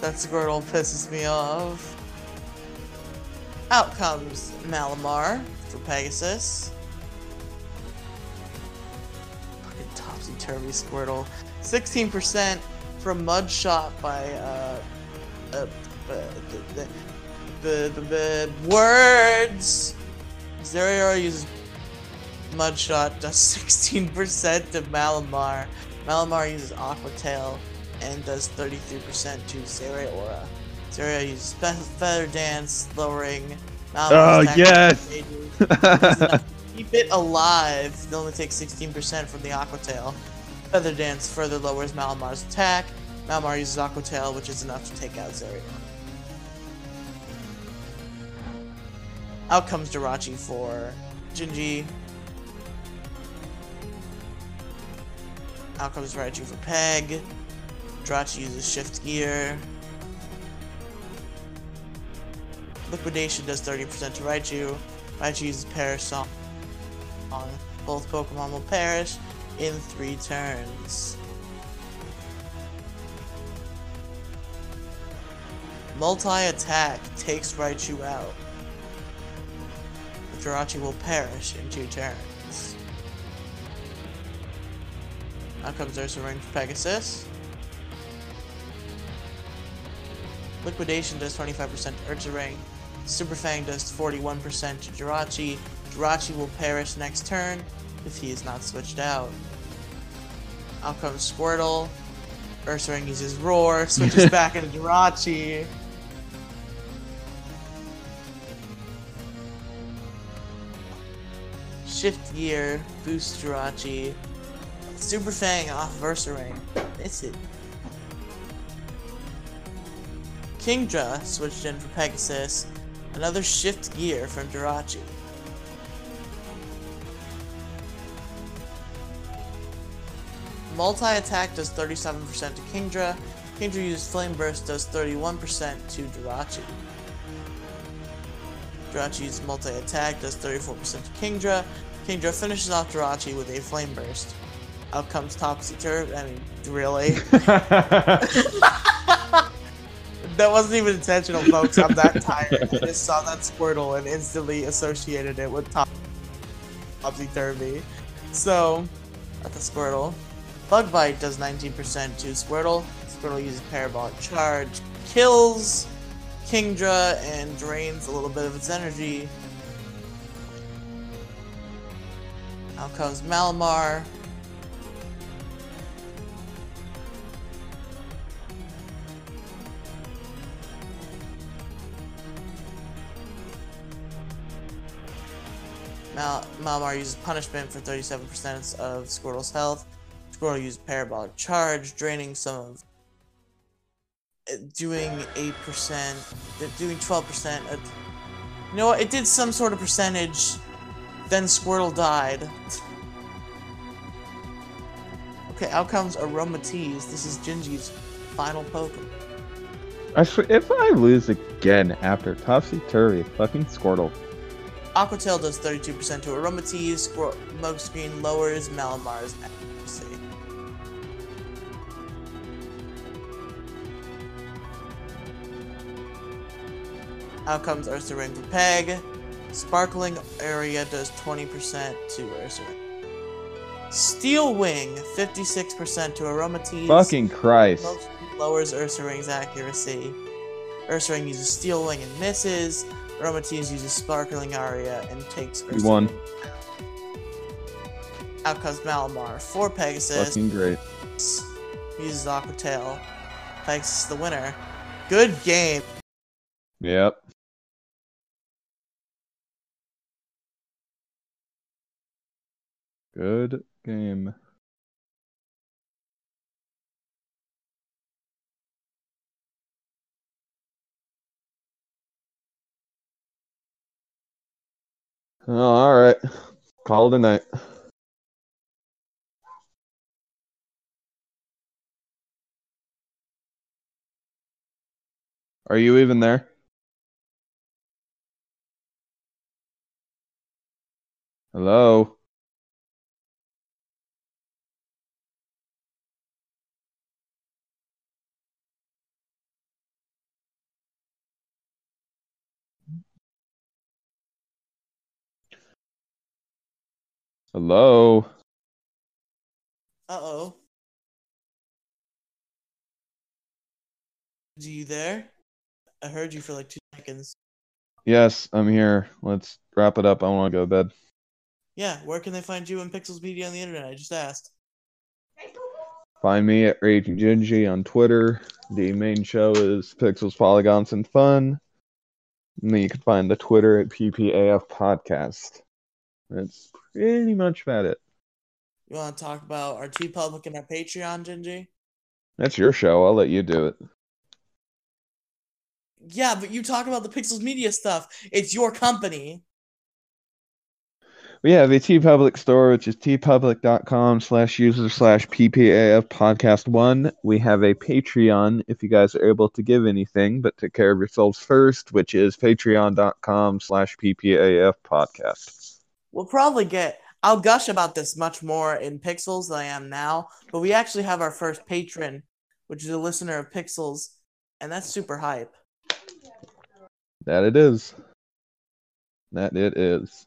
That Squirtle pisses me off. Out comes Malamar for Pegasus. Fucking topsy-turvy Squirtle. 16% from Mud Shot by, uh, uh, uh the, the, the, the, the words! Zeraora uses Mud Shot, does 16% to Malamar. Malamar uses Aqua Tail and does 33% to Zeraora. Zeraora uses Fe- Feather Dance, lowering Oh, Malamar's attack yes! stages. This is enough to Keep it alive. It only takes 16% from the Aqua Tail. Feather Dance further lowers Malamar's attack. Malamar uses Aqua Tail, which is enough to take out Zeraora. Out comes Jirachi for Gingy. Out comes Raichu for Peg. Jirachi uses Shift Gear. Liquidation does 30% to Raichu. Raichu uses Perish Song. Both Pokemon will perish in three turns. Multi-attack takes Raichu out. Jirachi will perish in two turns. Now comes Ursaring Pegasus. Liquidation does 25% to. Super Fang does 41% to Jirachi. Jirachi will perish next turn if he is not switched out. Out comes Squirtle. Ursaring uses Roar, switches [laughs] back into Jirachi. Shift Gear, Boost Jirachi. Super Fang off Ursaring. Miss it. Kingdra switched in for Pegasus. Another Shift Gear from Jirachi. Multi-attack does 37% to Kingdra. Kingdra uses Flame Burst does 31% to Jirachi. Jirachi uses multi-attack does 34% to Kingdra. Kingdra finishes off Jirachi with a Flame Burst. Out comes Topsy Turv. I mean, really? [laughs] [laughs] that wasn't even intentional, folks. I'm that tired. I just saw that Squirtle and instantly associated it with Topsy Turvy. So, that's a Squirtle. Bug Bite does 19% to Squirtle. Squirtle uses Parabolic Charge, kills Kingdra, and drains a little bit of its energy. Out comes Malamar. Mal- Malamar uses Punishment for 37% of Squirtle's health. Squirtle used parabolic charge, draining some of uh, doing 8%, uh, doing 12%. uh, You know what? It did some sort of percentage, then Squirtle died. Okay, outcomes Aromatisse. This is Gingy's final Pokemon. I swear, if I lose again after Topsy Turvy, fucking Squirtle. Aquatail does 32% to Aromatisse, Squir- Smokescreen lowers Malamar's accuracy. Outcomes Ursaring for Peg. Sparkling Aria does 20% to Ursa Steel Wing, 56% to Aromatisse. Fucking Christ. Most lowers Ursaring's accuracy. Ursaring uses Steel Wing and misses. Aromatisse uses Sparkling Aria and takes Ursa won. Out comes Malamar for Pegasus. Fucking great. Uses Aqua Tail. Pegasus is the winner. Good game. Yep. Good game. Oh, all right. Call it a night. Are you even there? Hello? Hello? Uh oh. Are you there? I heard you for like two seconds. Yes, I'm here. Let's wrap it up. I want to go to bed. Yeah, where can they find you and Pixels Media on the internet? I just asked. Find me at Raging Gingy on Twitter. The main show is Pixels, Polygons, and Fun. And then you can find the Twitter at PPAF Podcast. That's pretty much about it. You want to talk about our TeePublic and our Patreon, Gingy? That's your show. I'll let you do it. Yeah, but you talk about the Pixels Media stuff. It's your company. We have a TeePublic store, which is teepublic.com slash user slash PPAF podcast one. We have a Patreon if you guys are able to give anything, but take care of yourselves first, which is patreon.com slash PPAF podcast. We'll probably get. I'll gush about this much more in Pixels than I am now, but we actually have our first patron, which is a listener of Pixels, and that's super hype. That it is. That it is.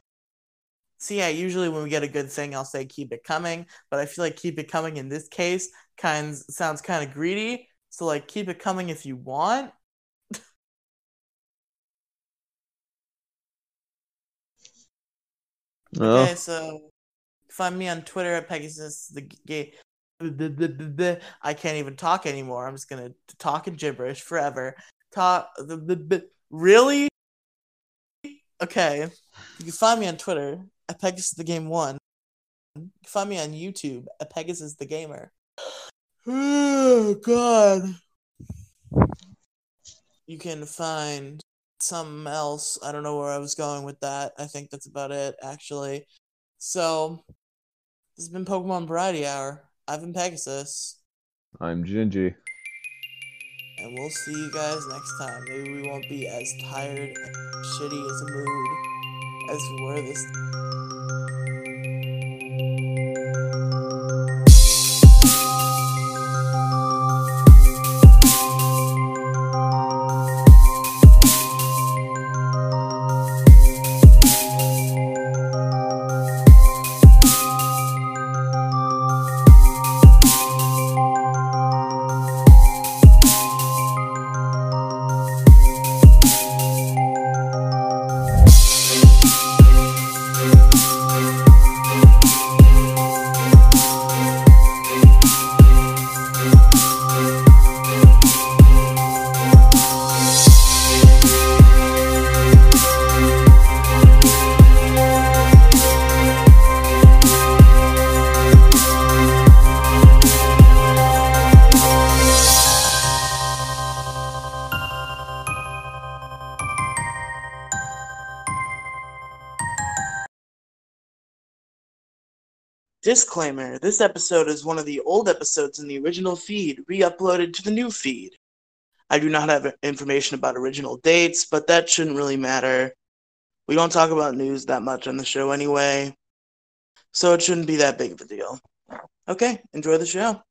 So yeah, usually when we get a good thing, I'll say keep it coming, but I feel like keep it coming in this case kind sounds kind of greedy. So like keep it coming if you want. Oh. Well, Okay, so find me on Twitter at Pegasus the gay. I can't even talk anymore. I'm just gonna talk in gibberish forever. Talk the really. Okay, you can find me on Twitter at Pegasus the Game One. You can find me on YouTube at Pegasus the Gamer. Oh [sighs] God. You can find something else. I don't know where I was going with that. I think that's about it, actually. So, this has been Pokemon Variety Hour. I've been Pegasus, I'm Gingy. and we'll see you guys next time. Maybe we won't be as tired and shitty as a mood as we were this. Disclaimer this episode is one of the old episodes in the original feed, re uploaded to the new feed. I do not have information about original dates, but that shouldn't really matter. We don't talk about news that much on the show anyway, so it shouldn't be that big of a deal. Okay, enjoy the show.